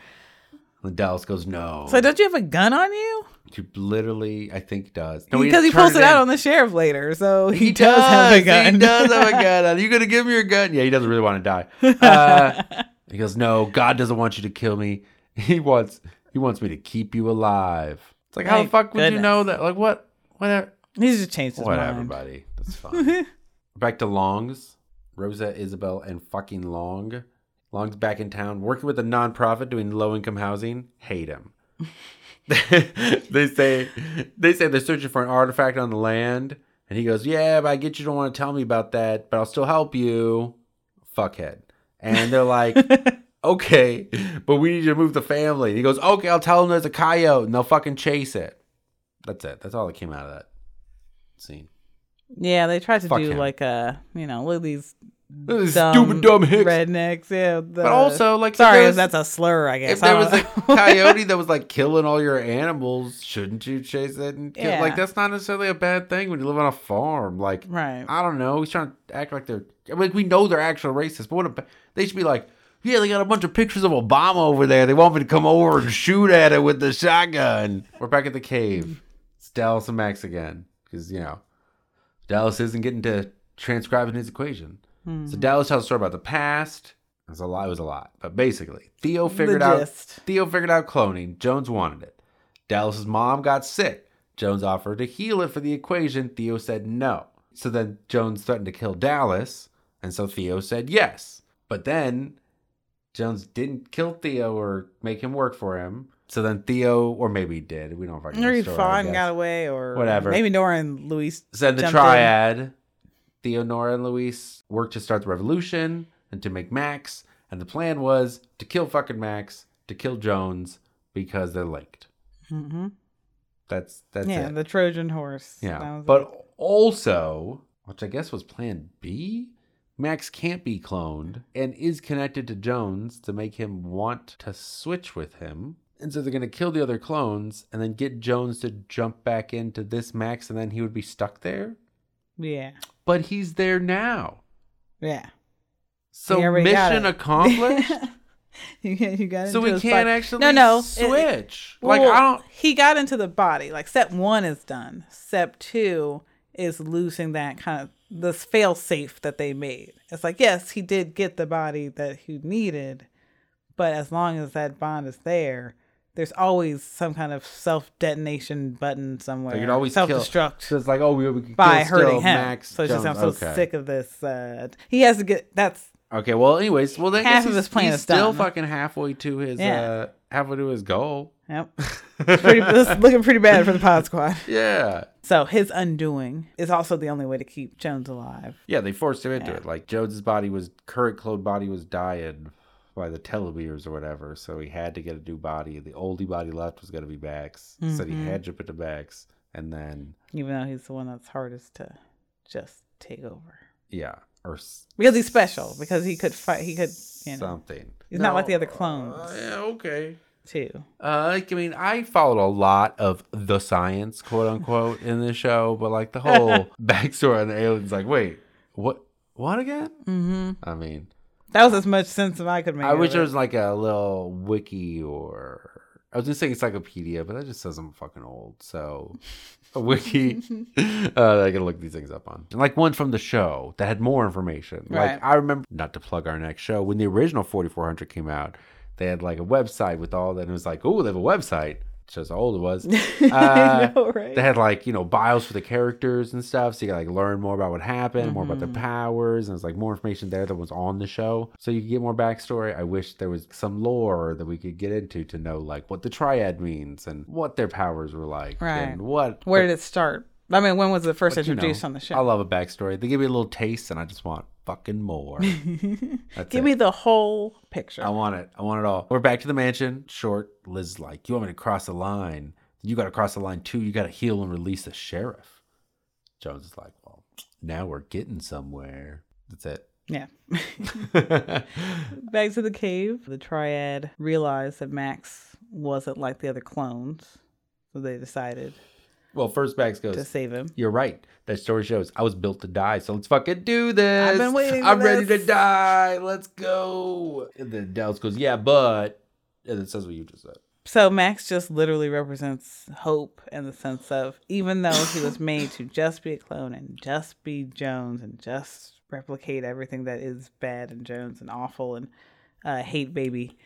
And Dallas goes, no. So don't you have a gun on you? he literally, I think, does. No, Because he turned pulls it out on the sheriff later, so he, He does, have a gun. He does have a gun. Are you gonna give me your gun? Yeah, he doesn't really want to die. Uh, he goes, "No, God doesn't want you to kill me. He wants He wants me to keep you alive." It's like, how the Thank fuck would you know that? Like, what? Whatever. He's just changed his Whatever, mind. buddy. That's fine. Back to Longs. Rosa, Isabel, and fucking Long. Long's back in town, working with a nonprofit doing low income housing. Hate him. they say they say they're searching for an artifact on the land, and he goes, "Yeah, but I get you don't want to tell me about that, but I'll still help you." Fuckhead. And they're like, "Okay, but we need you to move the family." And he goes, "Okay, I'll tell them there's a coyote, and they'll fucking chase it." That's it. That's all that came out of that scene. Yeah, they tried to Fuck do him. like a, you know, look at these dumb, stupid dumb hicks. rednecks. Yeah, the, But also, like, sorry, there was- that's a slur. I guess if there I was a coyote that was like killing all your animals, shouldn't you chase it and kill? Yeah. Like that's not necessarily a bad thing when you live on a farm. Like right. I don't know, he's trying to act like they're. I mean, we know they're actual racist, but what a, they should be like. Yeah, they got a bunch of pictures of Obama over there. They want me to come over and shoot at it with the shotgun. We're back at the cave. It's Dallas and Max again because you know Dallas isn't getting to transcribing his equation. So hmm. Dallas tells a story about the past. It was a lot. It was a lot, but basically, Theo figured out. Theo figured out cloning. Jones wanted it. Dallas's mom got sick. Jones offered to heal it for the equation. Theo said no. So then Jones threatened to kill Dallas, and so Theo said yes. But then Jones didn't kill Theo or make him work for him. So then Theo, or maybe he did. We don't fucking know Or the he story, I fought and got away, or Whatever. Maybe Nora and Luis. So then the jumped in. triad, Theo, Nora, and Luis worked to start the revolution and to make Max. And the plan was to kill fucking Max, to kill Jones because they're linked. hmm That's that's Yeah, it. the Trojan horse. Yeah. was it. But also, which I guess was plan B, Max can't be cloned and is connected to Jones to make him want to switch with him. And so they're going to kill the other clones and then get Jones to jump back into this Max and then he would be stuck there. yeah, But he's there now. yeah. So He already got mission accomplished. you, got- you got so we can't actually No, no, it- switch. like Well, I don't He got into the body. Like step one is done. Step two is losing that kind of this fail safe that they made. It's like yes, he did get the body that he needed, but as long as that bond is there, there's always some kind of self detonation button somewhere. They could always self destruct. So it's like, oh, we, we could by kill hurting still him. Max so it's just I'm so Okay. sick of this. Uh, he has to get that's Okay, well, anyways, well, then Half guess of he's, his plan he's is still done. fucking halfway to his Yeah. uh halfway to his goal. yep. It's pretty, this looking pretty bad for the pod squad. Yeah, So his undoing is also the only way to keep Jones alive. yeah, they forced him into Yeah. it. Like Jones's body was current clone body was dying by the telomeres or whatever, so he had to get a new body. The oldie body left was gonna be Max, so Mm-hmm. he had to put to Max, and then even though he's the one that's hardest to just take over yeah, or s- because he's special because he could fight he could you know something. he's not like the other clones uh, yeah, okay. too Uh, like, I mean, I followed a lot of the science, quote unquote, in this show, but like the whole backstory on the aliens, like, wait, what, what again? mm-hmm. I mean, that was as much sense as i could make I wish there was like a little wiki or I was gonna say encyclopedia, but that just says I'm fucking old. So a wiki uh, that I can look these things up on, and like one from the show that had more information. Right. Like I remember, not to plug our next show, when the original 4400 came out, they had like a website with all that. And it was like, oh, they have a website. Shows how old it was. Uh, I know, right? They had like you know bios for the characters and stuff, so you could like learn more about what happened, more about their Mm-hmm. powers, and there's like more information there that was on the show, so you could get more backstory. I wish there was some lore that we could get into to know like what the triad means and what their powers were like, Right. And what where did it start i mean when was it first but, you introduced know, on the show? I love a backstory. They give me a little taste, and I just want fucking more. That's give it. me the whole picture I want it. I want it all. We're back to the mansion. Short. Liz like, you want me to cross the line? You got to cross the line too. You got to heal and release the sheriff. Jones is like, well, now we're getting somewhere. That's it. yeah back to the cave the triad realized that max wasn't like the other clones so they decided well, first Max goes to save him you're right. That story shows I was built to die. So let's fucking do this. I've been waiting for I'm ready to die. Let's go. And then Dallas goes, yeah, but. And it says what you just said. So Max just literally represents hope in the sense of even though he was made to just be a clone and just be Jones and just replicate everything that is bad and Jones and awful and uh, hate baby,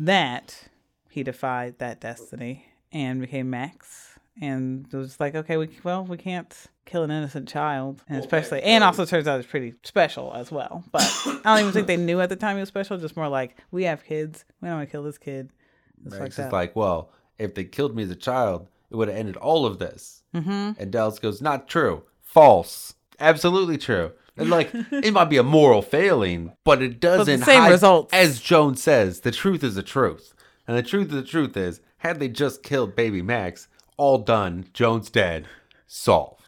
that he defied that destiny and became Max. And it was like, okay, we well, we can't kill an innocent child, and especially, and also turns out it's pretty special as well. But I don't even think they knew at the time he was special. Just more like, we have kids, we don't want to kill this kid. It's Max is like, well, if they killed me as a child, it would have ended all of this. mm-hmm. And Dallas goes, not true. False. Absolutely true. And like, it might be a moral failing, but it doesn't same hide- results. As Joan says, the truth is the truth. And the truth of the truth is, had they just killed baby Max, all done, Jones dead, solved.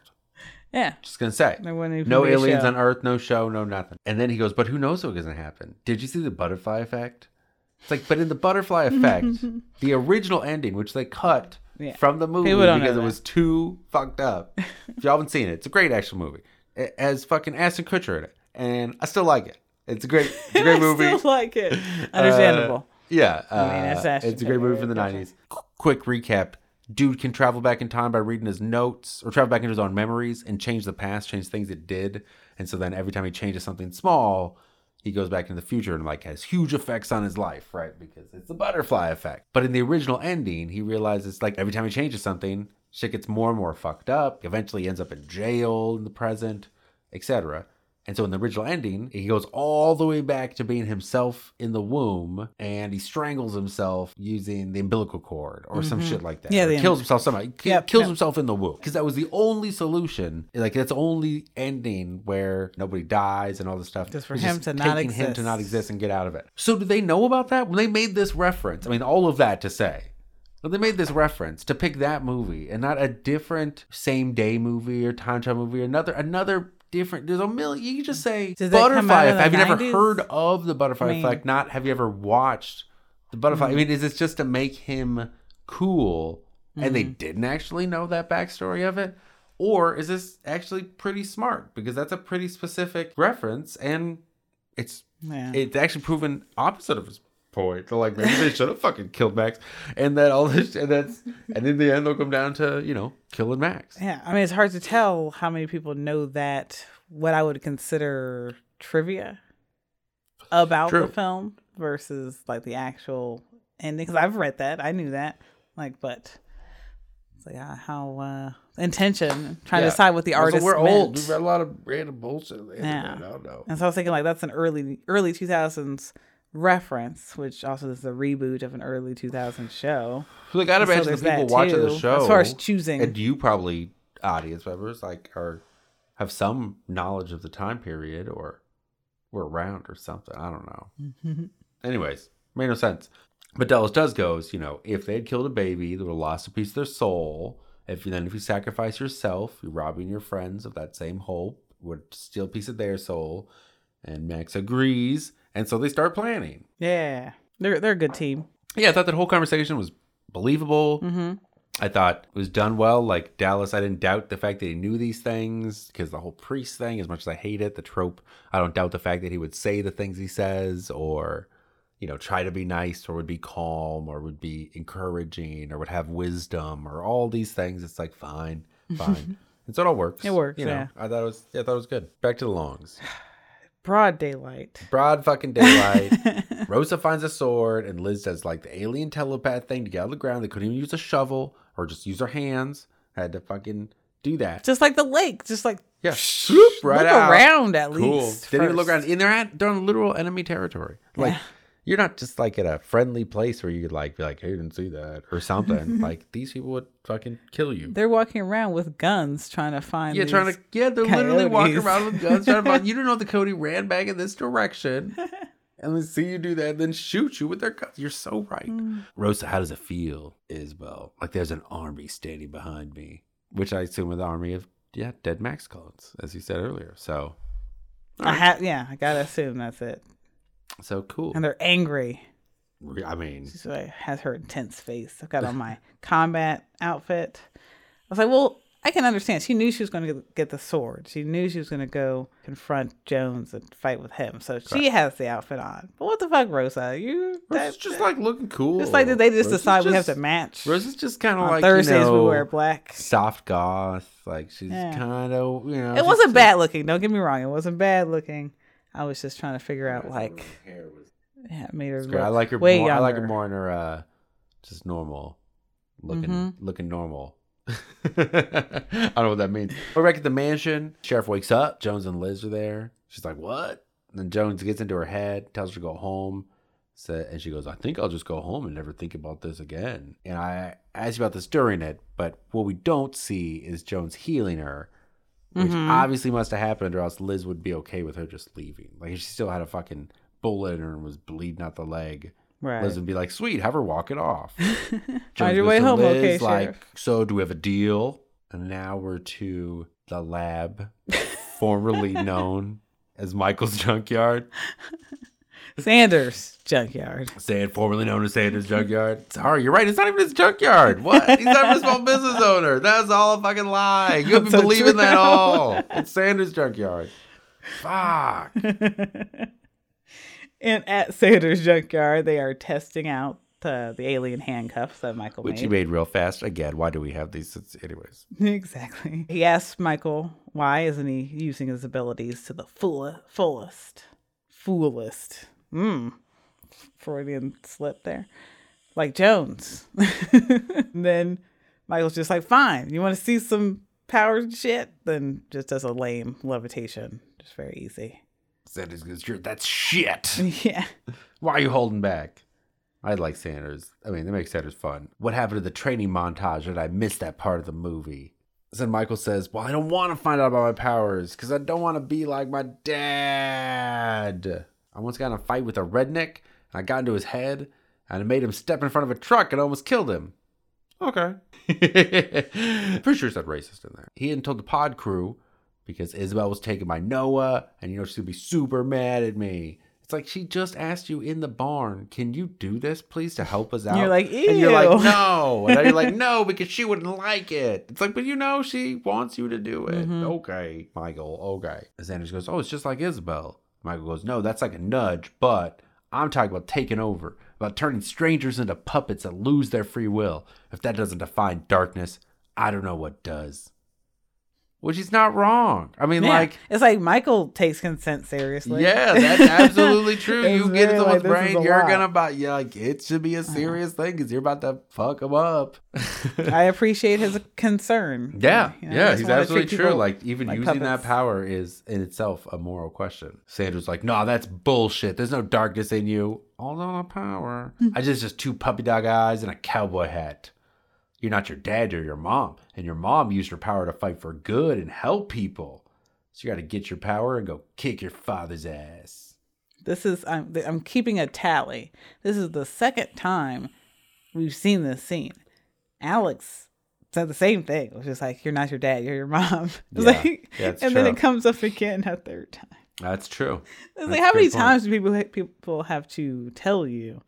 Yeah, Just gonna say. No aliens on Earth, no show, no nothing. And then he goes, but who knows what's gonna happen? Did you see the butterfly effect? It's like, but in the butterfly effect, the original ending, which they cut Yeah. from the movie People don't know because it was too fucked up. if y'all haven't seen it, it's a great action movie. It has fucking Ashton Kutcher in it, and I still like it. It's a great, it's a great movie. I still like it. Understandable. Uh, yeah, uh, mean, it's it's a great movie from the gotcha. nineties. Quick recap: Dude can travel back in time by reading his notes, or travel back into his own memories and change the past, change things it did. And so then every time he changes something small, he goes back into the future and like has huge effects on his life, right? Because it's the butterfly effect. But in the original ending, he realizes like every time he changes something, shit gets more and more fucked up. Eventually, he ends up in jail in the present, etc. And so in the original ending, he goes all the way back to being himself in the womb and he strangles himself using the umbilical cord or some shit like that. Mm-hmm. Yeah, the- kills himself somehow. He Yep, kills yep. himself in the womb. Because that was the only solution. Like that's the only ending where nobody dies and all this stuff. Just for It's him to not taking him to not exist. exist and get out of it. So did they know about that? When they made this reference, I mean all of that to say. But they made this reference to pick that movie and not a different same day movie or time travel movie or another another different. There's a million. You can just say that come butterfly out effect. Have you never 90s? heard of the butterfly I mean- effect? Not have you ever watched the butterfly? I Mm. mean, is this just to make him cool and they Mm. didn't actually know that backstory of it? Or is this actually pretty smart? Because that's a pretty specific reference and it's Yeah. it's actually proven opposite of his point. So like maybe they should have fucking killed Max, and that all this, and that's, and in the end they'll come down to you know killing Max. Yeah, I mean, it's hard to tell how many people know that what I would consider trivia about True. the film versus like the actual ending. Because I've read that, I knew that. Like, but it's like uh, how uh, intention trying Yeah. to decide what the artist we're meant. old. We've read a lot of random bullshit. Yeah. I don't know. And so I was thinking like that's an early early two thousands reference, which also is a reboot of an early two thousands show. So I gotta So imagine the people watching the show, as far as choosing. and you probably audience members like are have some knowledge of the time period or were around or something. I don't know. Anyways, made no sense. But Dallas does goes, you know, if they had killed a baby, they would have lost a piece of their soul. If you then if you sacrifice yourself, you're robbing your friends of that same hope, would steal a piece of their soul. And Max agrees, and so they start planning. yeah, they're they're a good team. Yeah, I thought that whole conversation was believable. hmm I thought it was done well. Like Dallas, I didn't doubt the fact that he knew these things because the whole priest thing, as much as I hate it, the trope, I don't doubt the fact that he would say the things he says or, you know, try to be nice or would be calm or would be encouraging or would have wisdom or all these things. It's like, fine, fine. and so it all works. It works, You know, yeah. I thought it was, yeah, I thought it was good. Back to the longs. Broad daylight. Broad fucking daylight. Rosa finds a sword, and Liz does like the alien telepath thing to get out of the ground. They couldn't even use a shovel or just use their hands. Had to fucking do that. Just like the lake, just like yeah, swoop right look out. around at Cool. least. Didn't even look around. And they're at they're on literal enemy territory. Like Yeah. You're not just like at a friendly place where you'd like be like, "Hey, didn't see that" or something. like these people would fucking kill you. They're walking around with guns trying to find. Yeah, trying to yeah, they're literally walking around with guns trying to find. You don't know the Cody ran back in this direction, and then see you do that, and then shoot you with their guns. You're so right, Mm. Rosa. How does it feel, Isabel? Like there's an army standing behind me, which I assume is the army of yeah, dead Max clones, as you said earlier. So, I have, yeah, I gotta assume that's it. So cool. And they're angry. I mean, She's like has her intense face. I've got on my combat outfit. I was like, well, I can understand. She knew she was going to get the sword. She knew she was going to go confront Jones and fight with him. So she has the outfit on. But what the fuck, Rosa? You Rosa's that, just like looking cool. it's like did they just Rosa's decide we have to match? Rosa's just kind of like Thursdays you know, we wear black. soft goth. Like she's Yeah. kind of you know. It wasn't just- bad looking. Don't get me wrong. It wasn't bad looking. I was just trying to figure out like Hair was yeah, it made her great. I like her way more. I like her more in her uh, just normal looking, Mhm. looking normal I don't know what that means. We're back at the mansion. Sheriff wakes up. Jones and Liz are there. She's like, "What?" And then Jones gets into her head, tells her to go home. So, and she goes, "I think I'll just go home and never think about this again." And I asked you about this during it, but what we don't see is Jones healing her, which mm-hmm. obviously must have happened, or else Liz would be okay with her just leaving. Like she still had a fucking bullet in her and was bleeding out the leg. Right. Liz would be like, "Sweet, have her walk it off." Find your way home, Liz, okay, like, so do we have a deal? And now we're to the lab, formerly known as Michael's Junkyard. Sanders junkyard. Sand, formerly known as Sanders Junkyard. Sorry, you're right. It's not even his junkyard. What? He's not a small business owner. That's all a fucking lie. You haven't So believing true. that all. It's Sanders Junkyard. Fuck. And at Sanders junkyard, they are testing out uh, the alien handcuffs that Michael made. Which made. he made real fast. Again, why do we have these? It's- anyways. exactly. He asks Michael, why isn't he using his abilities to the full, fullest? Fullest. Mmm. Freudian slip there. Like Jones. then Michael's just like, fine, you want to see some power shit? Then just does a lame levitation. Just very easy. Sanders goes, "You're- that's shit. Yeah. Why are you holding back? I like Sanders. I mean, they make Sanders fun. What happened to the training montage? Did I miss that part of the movie? Then Michael says, Well, I don't want to find out about my powers because I don't want to be like my dad. I once got in a fight with a redneck and I got into his head and I made him step in front of a truck and almost killed him. Okay. Pretty sure it said racist in there. He hadn't told the pod crew because Isabel was taken by Noah, and you know gonna be super mad at me. It's like she just asked you in the barn, "Can you do this, please, to help us out?" You're like, and you're like, no, and you're like, no, because she wouldn't like it. It's like, but you know, she wants you to do it. Mm-hmm. Okay, Michael. Okay. And Sanders goes, oh, it's just like Isabel. Michael goes, no, that's like a nudge, but I'm talking about taking over, about turning strangers into puppets that lose their free will. If that doesn't define darkness, I don't know what does. Which is not wrong. I mean, Yeah. like, it's like Michael takes consent seriously. yeah, that's absolutely true. You get in very someone's like, brain, you're lot. Uh-huh. gonna buy. Yeah, like it should be a serious thing because you're about to fuck them up. I appreciate his concern. Yeah, You know, yeah, he's absolutely true. people Like even like using that power is in itself a moral question. Sanders like, no, that's bullshit. There's no darkness in you. All on power. Hmm. I just just two puppy dog eyes and a cowboy hat. You're not your dad, you're your mom, and your mom used her power to fight for good and help people. So you got to get your power and go kick your father's ass. This is I'm I'm keeping a tally. This is the second time we've seen this scene. Alex said the same thing. It was just like, "You're not your dad. You're your mom." Yeah, like, and then it comes up again a third time. That's true. It's That's like, how many point. times do people people have to tell you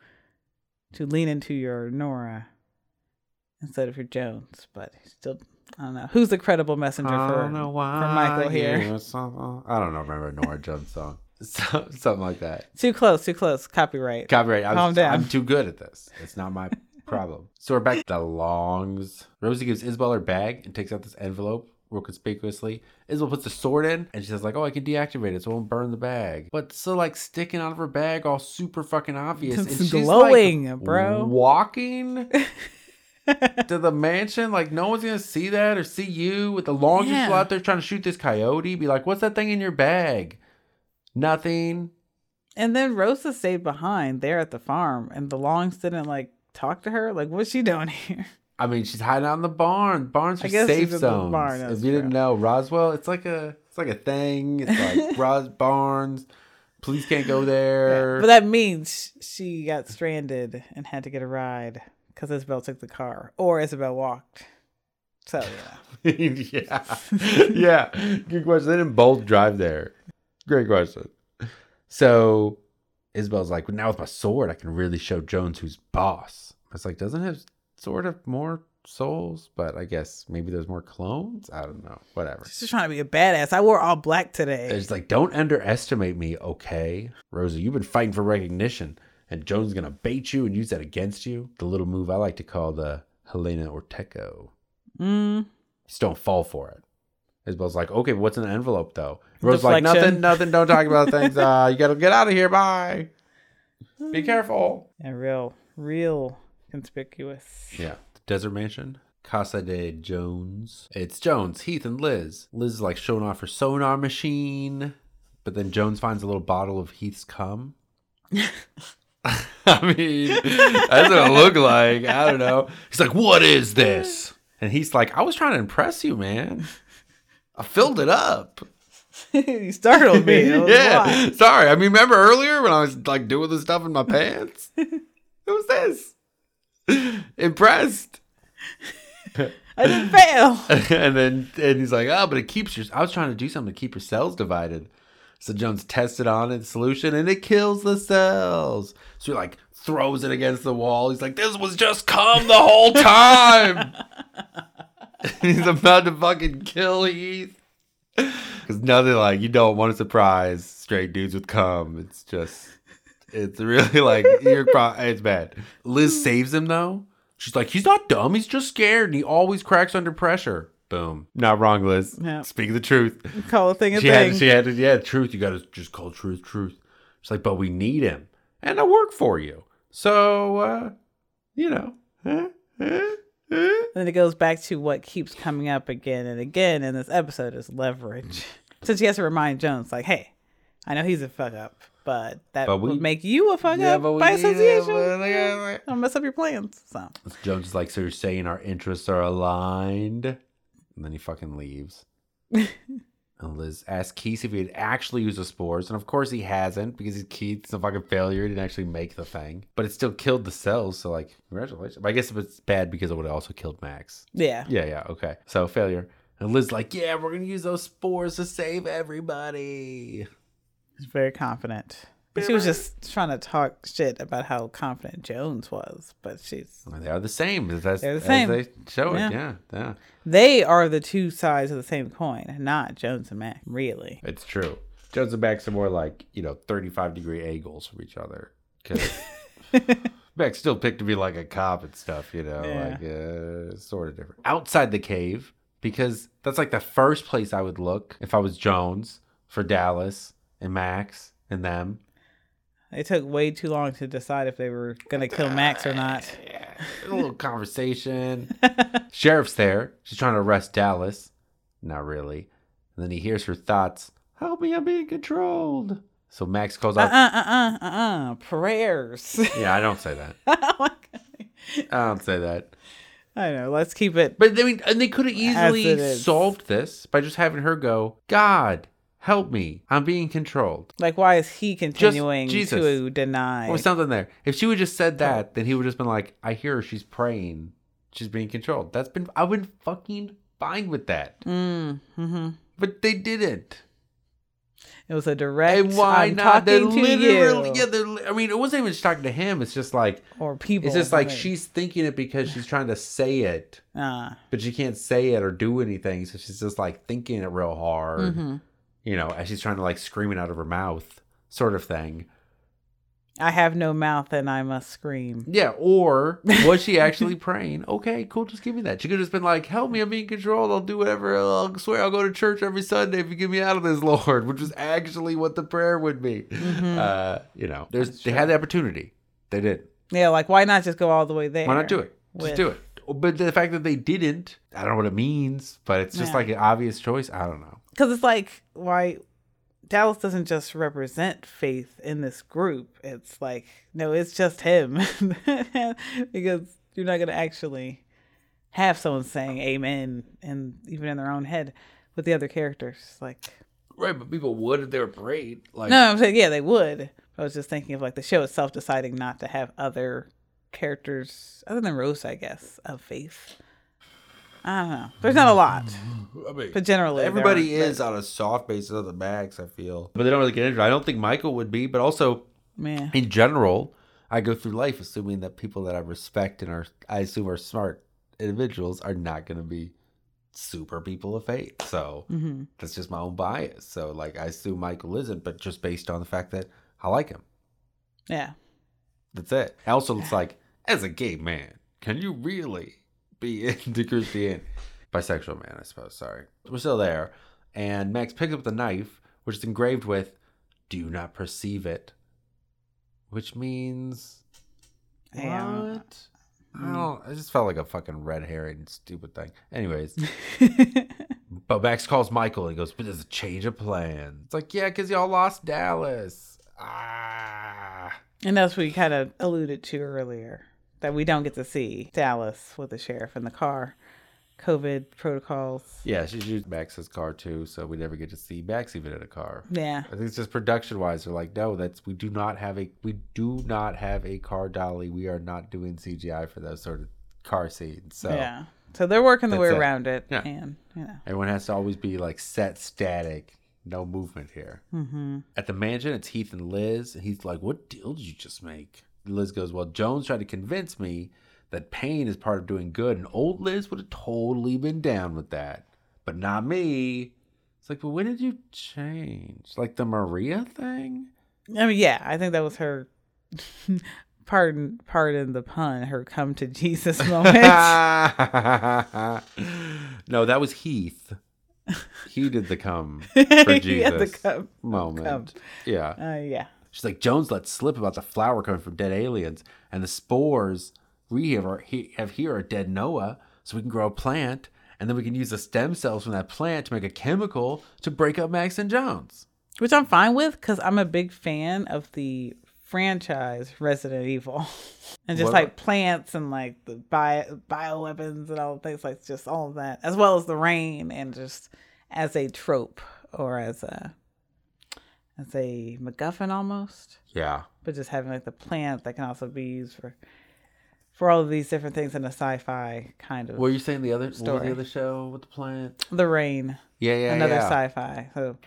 to lean into your Nora instead of your Jones? But still, I don't know. Who's the credible messenger I for don't know why. for Michael here? I don't know. Remember a Nora Jones song? So, something like that. Too close, too close. Copyright. Copyright. I'm, Calm down. I'm too good at this. It's not my problem. So we're back to the longs. Rosie gives Isabel her bag and takes out this envelope real conspicuously. Isabel puts the sword in and she says like, "Oh, I can deactivate it, so it won't burn the bag." But so like sticking out of her bag, all super fucking obvious. It's and she's glowing, like, bro. Walking. To the mansion, like no one's gonna see that or see you with the long just go Yeah. out there trying to shoot this coyote. Be like, what's that thing in your bag? Nothing. And then Rosa stayed behind there at the farm, and the Longs didn't like talk to her. Like, what's she doing here? I mean, she's hiding out in the barn. Barns are safe she's in the zones. barn, if you didn't know, Roswell, it's like a it's like a thing. It's like Ros barns. Police can't go there. But that means she got stranded and had to get a ride because Isabel took the car, or Isabel walked. So yeah, yeah, yeah. Good question. They didn't both drive there. Great question. So Isabel's like, well, now with my sword, I can really show Jones who's boss. It's like, doesn't his sword have more souls? But I guess maybe there's more clones. I don't know. Whatever. she's just trying to be a badass. I wore all black today. It's like, don't underestimate me, okay? Rosa, you've been fighting for recognition, and Jones is going to bait you and use that against you. The little move I like to call the Helena Orteco. Mm, Just don't fall for it. Isabel's like, okay, what's in the envelope, though? Rosa's like, nothing, nothing, don't talk about things. Uh, you got to get out of here. Bye. Be careful. yeah, real, real conspicuous. Yeah. Desert Mansion. Casa de Jones. It's Jones, Heath, and Liz. Liz is like showing off her sonar machine, but then Jones finds a little bottle of Heath's cum. I mean, that's what it looked like. I don't know. He's like, "What is this?" And he's like, "I was trying to impress you, man. I filled it up." you startled me. It was a yeah. Sorry. I mean, remember earlier when I was like doing the stuff in my pants? it was this. Impressed. I didn't fail. and then and he's like, oh, but it keeps your. I was trying to do something to keep your cells divided. So Jones tested on it, solution, and it kills the cells. So he like throws it against the wall. He's like, this was just cum the whole time. he's about to fucking kill Heath. Because nothing like you don't want to surprise straight dudes with cum. It's just, it's really like you're. pro- It's bad. Liz saves him though. She's like, he's not dumb. He's just scared, and he always cracks under pressure. Boom. Not wrong, Liz. Yeah. Speak the truth. Call a thing a She thing. had, she had to, yeah, truth. You got to just call truth, truth. She's like, but we need him, and I work for you. So, uh, you know, huh? Huh? Huh? then it goes back to what keeps coming up again and again in this episode is leverage. Since he has to remind Jones, like, hey, I know he's a fuck up, but that But we- would make you a fuck Yeah, up but we by association. but like, I'll mess up your plans. So Jones is like, so you're saying our interests are aligned? And then he fucking leaves. and Liz asks Heath if he had actually used the spores. And of course he hasn't because he's Heath's a fucking failure. He didn't actually make the thing. But it still killed the cells. So, like, congratulations. But I guess if it's bad because it would have also killed Max. yeah, Yeah, yeah, okay. So, failure. And Liz like, yeah, we're going to use those spores to save everybody. he's very confident. She was just trying to talk shit about how confident Jones was, but she's They are the same. As, as, They're the as same. they show it. Yeah. Yeah, yeah. they are the two sides of the same coin, not Jones and Mac. Really, It's true. Jones and Max are more like, you know, 35 degree angles from each other. Because Max still picked to be like a cop and stuff, you know, Yeah. like uh, sort of different. Outside the cave, because that's like the first place I would look if I was Jones for Dallas and Max and them. They took way too long to decide if they were gonna kill Max or not. Yeah, a little conversation. Sheriff's there. She's trying to arrest Dallas. Not really. And then he hears her thoughts. Help me, I'm being controlled. So Max calls Uh out. uh uh uh uh prayers. Yeah, I don't say that. I don't say that. I know. Let's keep it. But I mean, and they could have easily solved this by just having her go, God, help me. I'm being controlled. Like, why is he continuing Jesus. to deny? Or something there. If she would just said that, then he would just been like, I hear her, she's praying. She's being controlled. That's been I've been fucking fine with that. Mm, hmm But they didn't. It was a direct. And why I'm not? They're talking to literally you. yeah, they're I mean, it wasn't even just talking to him, it's just like or people. it's just like she's thinking it because she's trying to say it. Uh, but she can't say it or do anything, so she's just like thinking it real hard, Mm-hmm. You know, as she's trying to like scream it out of her mouth, sort of thing. I have no mouth and I must scream. Yeah, or was she actually praying? Okay, cool, just give me that. She could have just been like, "Help me, I'm being controlled. I'll do whatever. I'll swear I'll go to church every Sunday if you get me out of this, Lord," which was actually what the prayer would be. Uh, you know, there's they had the opportunity, they did. Yeah, like why not just go all the way there? Why not do it? Just with- do it. But the fact that they didn't, I don't know what it means, but it's just Yeah. like an obvious choice. I don't know. Because it's like why Dallas doesn't just represent faith in this group. It's like no, it's just him because you're not gonna actually have someone saying amen and even in their own head with the other characters. Like Right, but people would if they were prayed. Like, no, I'm saying yeah, they would. I was just thinking of like the show itself deciding not to have other characters other than Rose, I guess, of faith. I don't know. There's not a lot, I mean, but generally everybody are, is on a soft basis of the max. I feel, but they don't really get into. it. I don't think Michael would be, but also man, in general, I go through life assuming that people that I respect and are, I assume, are smart individuals are not going to be super people of faith. So hmm that's just my own bias. So like, I assume Michael isn't, but just based on the fact that I like him. Yeah. That's it. Also, it's like, as a gay man, can you really be into Christianity? Bisexual man, I suppose. Sorry. We're still there. And Max picks up the knife, which is engraved with, do not perceive it. Which means. What? I don't. I just felt like a fucking red herring, stupid thing. Anyways, but Max calls Michael. and He goes, "But there's a change of plan." It's like, yeah, because y'all lost Dallas. Ah. And that's what you kind of alluded to earlier that we don't get to see Dallas with the sheriff in the car. COVID protocols. Yeah, she's used Max's car too, so we never get to see Max even in a car. Yeah. I think it's just production wise. They're like, no, that's we do not have a we do not have a car dolly. We are not doing CGI for those sort of car scenes. So Yeah. So they're working the way it. around it. Yeah. And, you know. everyone has to always be like set static, no movement here. Mm-hmm. At the mansion, it's Heath and Liz, and he's like, "What deal did you just make?" Liz goes, "Well, Jones tried to convince me that pain is part of doing good, and old Liz would have totally been down with that, but not me." It's like, but when did you change? Like the Maria thing? I mean, yeah, I think that was her. pardon, pardon the pun. Her come to Jesus moment. no, that was Heath. He did the come for Jesus He had the come- moment. come. Yeah. Uh, yeah. She's like, Jones let slip about the flower coming from dead aliens, and the spores we have, are, he- have here are dead Noah, so we can grow a plant, and then we can use the stem cells from that plant to make a chemical to break up Max and Jones. Which I'm fine with because I'm a big fan of the franchise Resident Evil. and just What- like plants and like the bio bioweapons and all things like just all of that. As well as the rain and just as a trope or as a as a MacGuffin almost. Yeah. But just having like the plant that can also be used for for all of these different things in a sci-fi kind of What were you saying the other Story. the other show with the plant? the rain. Yeah, yeah, another yeah. sci-fi. So,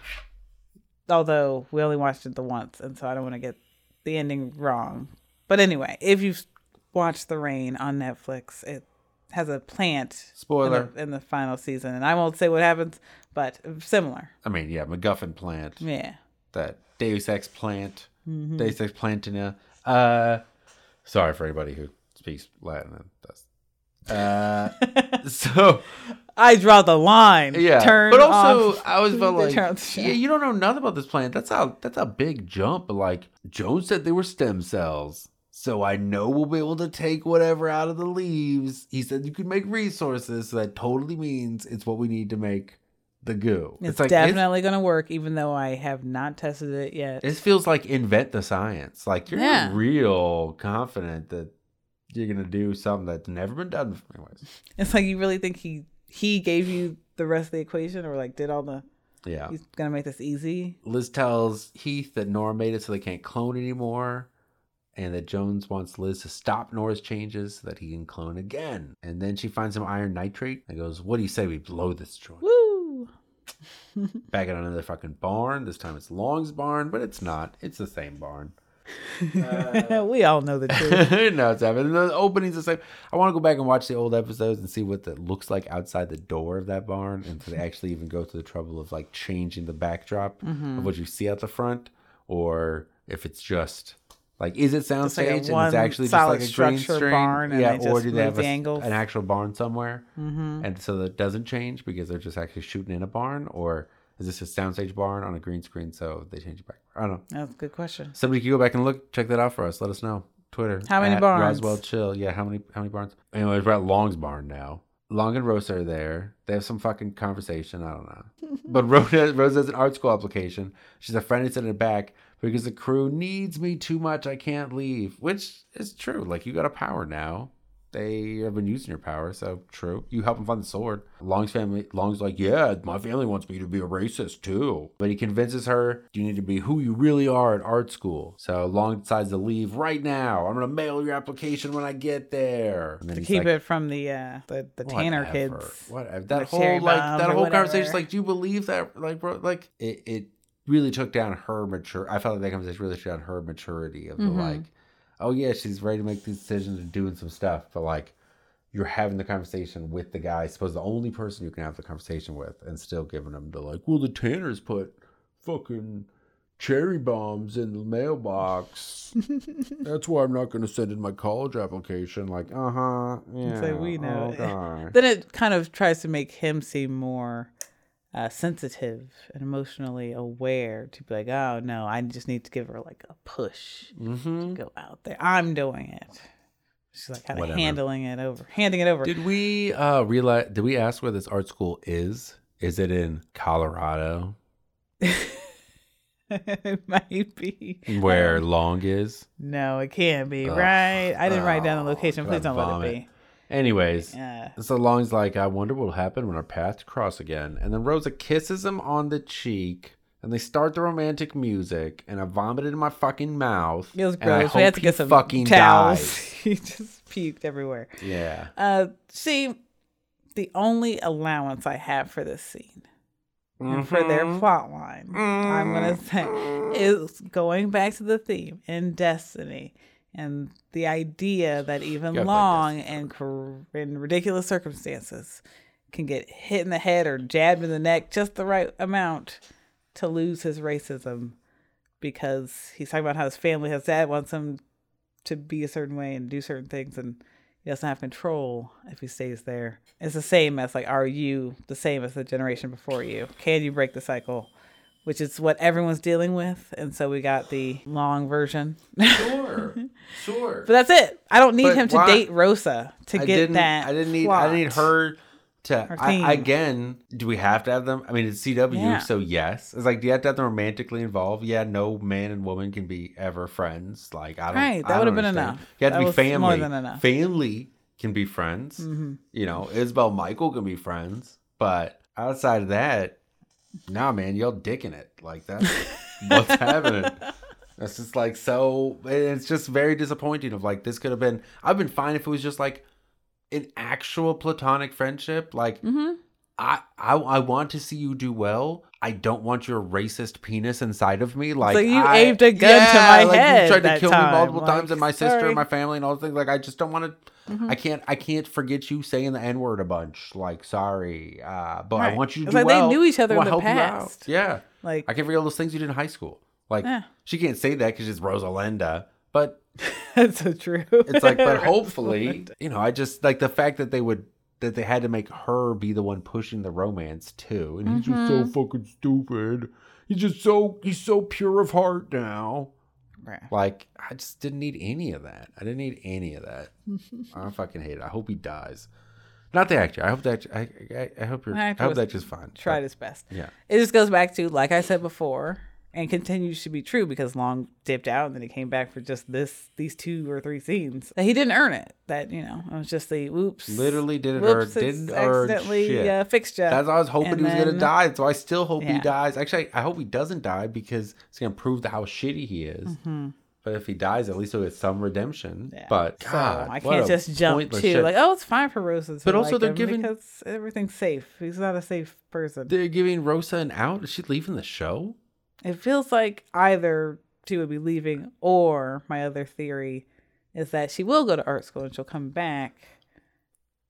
although we only watched it the once, and so I don't want to get the ending wrong. But anyway, if you've watched The Rain on Netflix, it has a plant in Spoiler. the, in the final season, and I won't say what happens, but similar. I mean, yeah, MacGuffin plant. Yeah. That Deus Ex plant. Mm-hmm. Deus Ex Plantina. Uh, sorry for anybody who speaks Latin and does. Uh, so I draw the line. yeah, Turn but also off I was the like turn off the show. yeah, you don't know nothing about this plant. That's how that's a big jump. But like Jones said, they were stem cells. So I know we'll be able to take whatever out of the leaves. He said you can make resources. So that totally means it's what we need to make the goo. It's, like definitely going to work, even though I have not tested it yet. This feels like invent the science. Like you're Yeah. real confident that you're gonna do something that's never been done before. Anyways, It's like you really think he he gave you the rest of the equation, or like did all the. yeah. He's gonna make this easy. Liz tells Heath that Nora made it so they can't clone anymore, and that Jones wants Liz to stop Nora's changes so that he can clone again. And then she finds some iron nitrate and goes, "What do you say we blow this joint?" Woo! Back at another fucking barn. This time it's Long's barn, but it's not. It's the same barn. we all know the truth. no, it's happening. The opening's the same. I want to go back and watch the old episodes and see what that looks like outside the door of that barn, and to actually even go to the trouble of like changing the backdrop mm-hmm. of what you see out the front, or if it's just like is it like soundstage and it's actually just like a green screen, barn yeah, or do they have a, the an actual barn somewhere, mm-hmm. and so that doesn't change because they're just actually shooting in a barn, or is this a soundstage barn on a green screen so they change it back? I don't know. That's a good question. Somebody can go back and look, check that out for us. Let us know. Twitter. How many barns? Roswell Chill. Yeah, how many how many barns? Anyway, we're at Long's barn now. Long and Rosa are there. They have some fucking conversation. I don't know. but Rose, Rose has an art school application. She's a friend who's in it back because the crew needs me too much. I can't leave. Which is true. Like, you got a power now. They have been using your power, so true. You help them find the sword. Long's family, Long's like, yeah, my family wants me to be a racist too. But he convinces her, you need to be who you really are at art school. So Long decides to leave right now. I'm gonna mail your application when I get there. To keep like, it from the uh the, the Tanner kids. Whatever. That whole like that whole conversation. Like, do you believe that? Like, bro, like it. It really took down her mature. I felt like that conversation really took down her maturity of the Mm-hmm. like, oh yeah, she's ready to make these decisions and doing some stuff, but like. You're having the conversation with the guy, suppose the only person you can have the conversation with, and still giving them the like, well, the Tanners put fucking cherry bombs in the mailbox. That's why I'm not going to send in my college application. Like, uh huh, yeah, like, we know. Then it kind of tries to make him seem more uh, sensitive and emotionally aware to be like, oh no, I just need to give her like a push Mm-hmm. to go out there. I'm doing it. She's like kind of handling it over, handing it over. Did we uh realize? Did we ask where this art school is? Is it in Colorado, it might be where Long is? No, it can't be. Right? I didn't write down the Oh, location. Please don't let it it Anyways. Yeah. so Long's like, I wonder what'll happen when our paths cross again. And then Rosa kisses him on the cheek, and they start the romantic music, and I vomited in my fucking mouth. It was and I gross. We had to get some fucking towels. he just puked everywhere. Yeah. Uh, see, the only allowance I have for this scene and for their Mhm. plot line, I'm gonna say, is going back to the theme in Destiny and the idea that even Long and cor- in ridiculous circumstances can get hit in the head or jabbed in the neck just the right amount to lose his racism because he's talking about how his family, his dad wants him to be a certain way and do certain things and he doesn't have control if he stays there. It's the same as like, are you the same as the generation before you? Can you break the cycle? Which is what everyone's dealing with. And so we got the long version. Sure. Sure. But that's it. I don't need But him to why- date Rosa to I get didn't, that. I didn't need. plot. I need her to. I, again, do we have to have them? I mean, it's CW, Yeah. so yes. It's like, do you have to have them romantically involved? Yeah, no man and woman can be ever friends. Like, I don't. Right, that I would've been enough. You have That to be family. more than enough. Family can be friends. Mm-hmm. You know, Isabel Michael can be friends, but outside of that, nah, man, y'all dicking it. Like that's what's happening. That's just like so. It's just very disappointing. Of like this could have been. I've been fine if it was just like an actual platonic friendship. Like mm-hmm. I, I, I want to see you do well. I don't want your racist penis inside of me. Like you I- aimed a gun to my like, head You tried to kill me multiple Like, times, and my sister, and my family, and all the things. Like I just don't want to. Mhm. I can't. I can't forget you saying the n word a bunch. Like sorry, uh, but I want you to It's do like they knew each other in the help you out. past. Yeah, Like, I can't forget all those things you did in high school. Like Yeah. she can't say that because she's Rosalinda, but that's so true. it's like, but hopefully, you know, I just like the fact that they would that they had to make her be the one pushing the romance too, and he's just so mm-hmm. fucking stupid. He's just so he's so pure of heart now. Right. Like I just didn't need any of that. I didn't need any of that. I fucking hate it. I hope he dies. Not the actor. I hope that I I, I hope you're. I hope that just fine. Tried his best. Yeah. It just goes back to, like I said before, and continues to be true because Long dipped out and then he came back for just this, these two or three scenes. That he didn't earn it. That you know, it was just the whoops. Literally didn't whoops, earn- didn't earn accidentally uh, fixed you. That's I was hoping And he was gonna die. So I still hope he dies. Actually, I hope he doesn't die because it's gonna prove how shitty he is. But if he dies, at least he'll get some redemption. Mm-hmm. Yeah. But So God, I can't just jump to shit. like, oh, it's fine for Rosa. But also like they're giving- because everything's safe. He's not a safe person. They're giving Rosa an out. Is she leaving the show? It feels like either she would be leaving, or my other theory is that she will go to art school and she'll come back,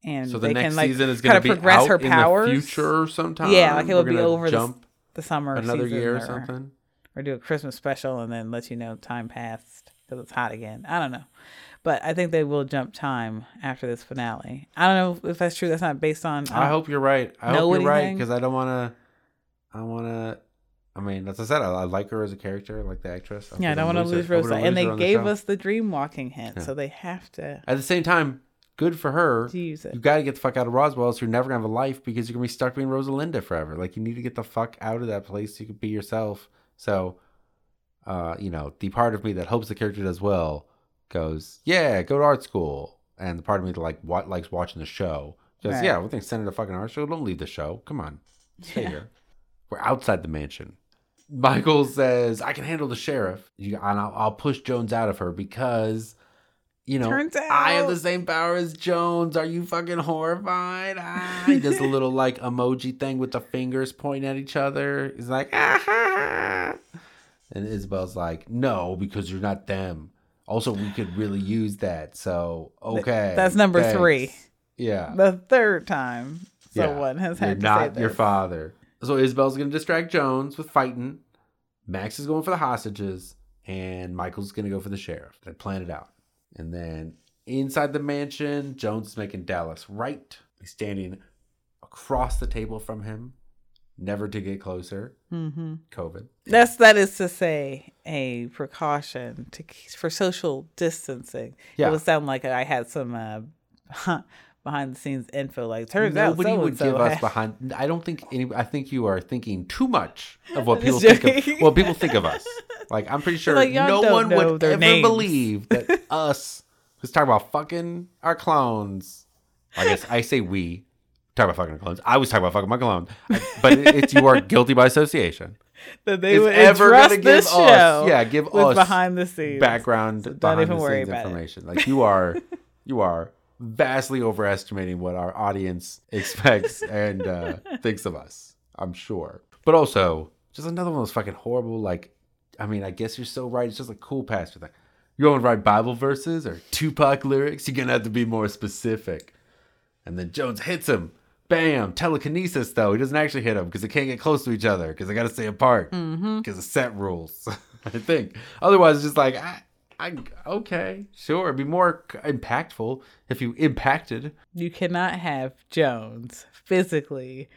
and So the they next can like season is gonna be progress out her in powers. the future sometime. Yeah, like it We're be over the, jump the summer another year or or, something. or do a Christmas special and then let you know time passed because it's hot again. I don't know, but I think they will jump time after this finale. I don't know if that's true. That's not based on. I um, hope you're right. I hope you're right because I don't want to. I want to. I mean, as I said, I, I like her as a character, I like the actress. Yeah, I don't want to lose her- Rosa, and lose they on the gave us the dream walking hint, Yeah. so they have to At the same time, good for her. use it. You got to get the fuck out of Roswell, so you're never gonna have a life because you're gonna be stuck being Rosalinda forever. Like you need to get the fuck out of that place so you can be yourself. So, uh, you know, the part of me that hopes the character does well goes, yeah, go to art school, and the part of me that like what likes watching the show goes, Right. yeah, we think send her to fucking art school. Don't leave the show. Come on, stay Yeah. here. We're outside the mansion. Michael says, "I can handle the sheriff, you, and I'll, I'll push Jones out of her because." You know, Turns I have the same power as Jones. Are you fucking horrified? Ah, he does a little like emoji thing with the fingers pointing at each other. He's like, ah, ha, ha. and Isabel's like, no, because you're not them. Also, we could really use that. So, okay. that's number thanks." three. Yeah. The third time Yeah. someone has You're had to not say your father. So Isabel's gonna distract Jones with fighting. Max is going for the hostages, and Michael's gonna go for the sheriff. They plan it out. And then inside the mansion, Jones is making Dallas right. He's standing across the table from him, never to get closer. Mm-hmm. COVID. That's that is to say a precaution to for social distancing. Yeah. It would sound like I had some uh, behind the scenes info. Like turns out Nobody would give us behind. I don't think any. I think you are thinking too much of what people think of. What people think of us. Like I'm pretty sure Like, no one would ever names. believe that us who's talking about fucking our clones. I guess I say we talk about fucking our clones. I was talking about fucking my clone, but it, it's you are guilty by association. that they would ever gonna give this us- show. yeah, give us behind the scenes background don't behind even the worry scenes about it. information. Like you are, you are vastly overestimating what our audience expects and uh, thinks of us. I'm sure, but also just another one of those fucking horrible. Like, I mean, I guess you're so right. It's just a cool pastor. Like, you want to write Bible verses or Tupac lyrics? You're gonna have to be more specific. And then Jones hits him. Bam! Telekinesis, though. He doesn't actually hit him because they can't get close to each other because they got to stay apart because of set rules. I think. Otherwise, it's just like, I, I, okay, sure. It'd be more impactful if you impacted. You cannot have Jones physically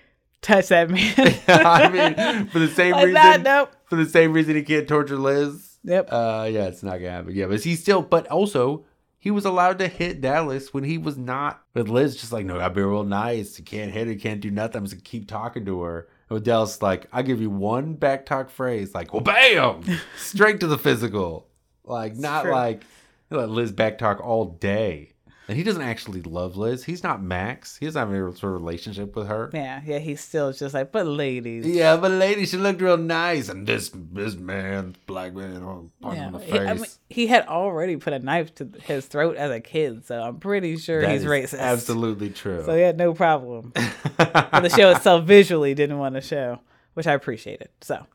touch that man. I mean, for the same like reason. that, nope. For the same reason he can't torture Liz. Yep. Uh, yeah, it's not gonna happen. Yeah, but he's still. But also, he was allowed to hit Dallas when he was not. With Liz, just like, no, gotta be real nice. You can't hit her. You can't do nothing. I'm just gonna keep talking to her. And with Dallas, like, I give you one back talk phrase, like, well, bam, straight to the physical. Like, not true. like let Liz back talk all day. And he doesn't actually love Liz. He's not Max. He doesn't have any sort of relationship with her. Yeah, yeah, he's still just like, but ladies. Yeah, but lady, she looked real nice, and this this man, black man, oh, him in the He, I face. mean, he had already put a knife to his throat as a kid, so I'm pretty sure That he's is racist. Absolutely true. So he had no problem. but the show itself visually didn't want to show, which I appreciated. So,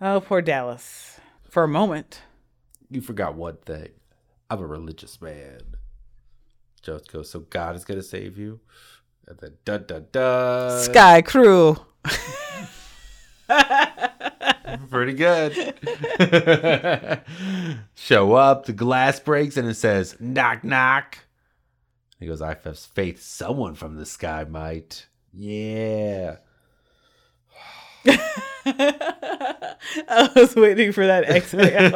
oh, poor Dallas. For a moment, you forgot one thing. I'm a religious man. Jones goes, so God is gonna save you, and then dun dun dun. Sky Crew. Pretty good. Show up, the glass breaks, and it says, knock, knock. He goes, I have faith someone from the sky might. Yeah. I was waiting for that exhale.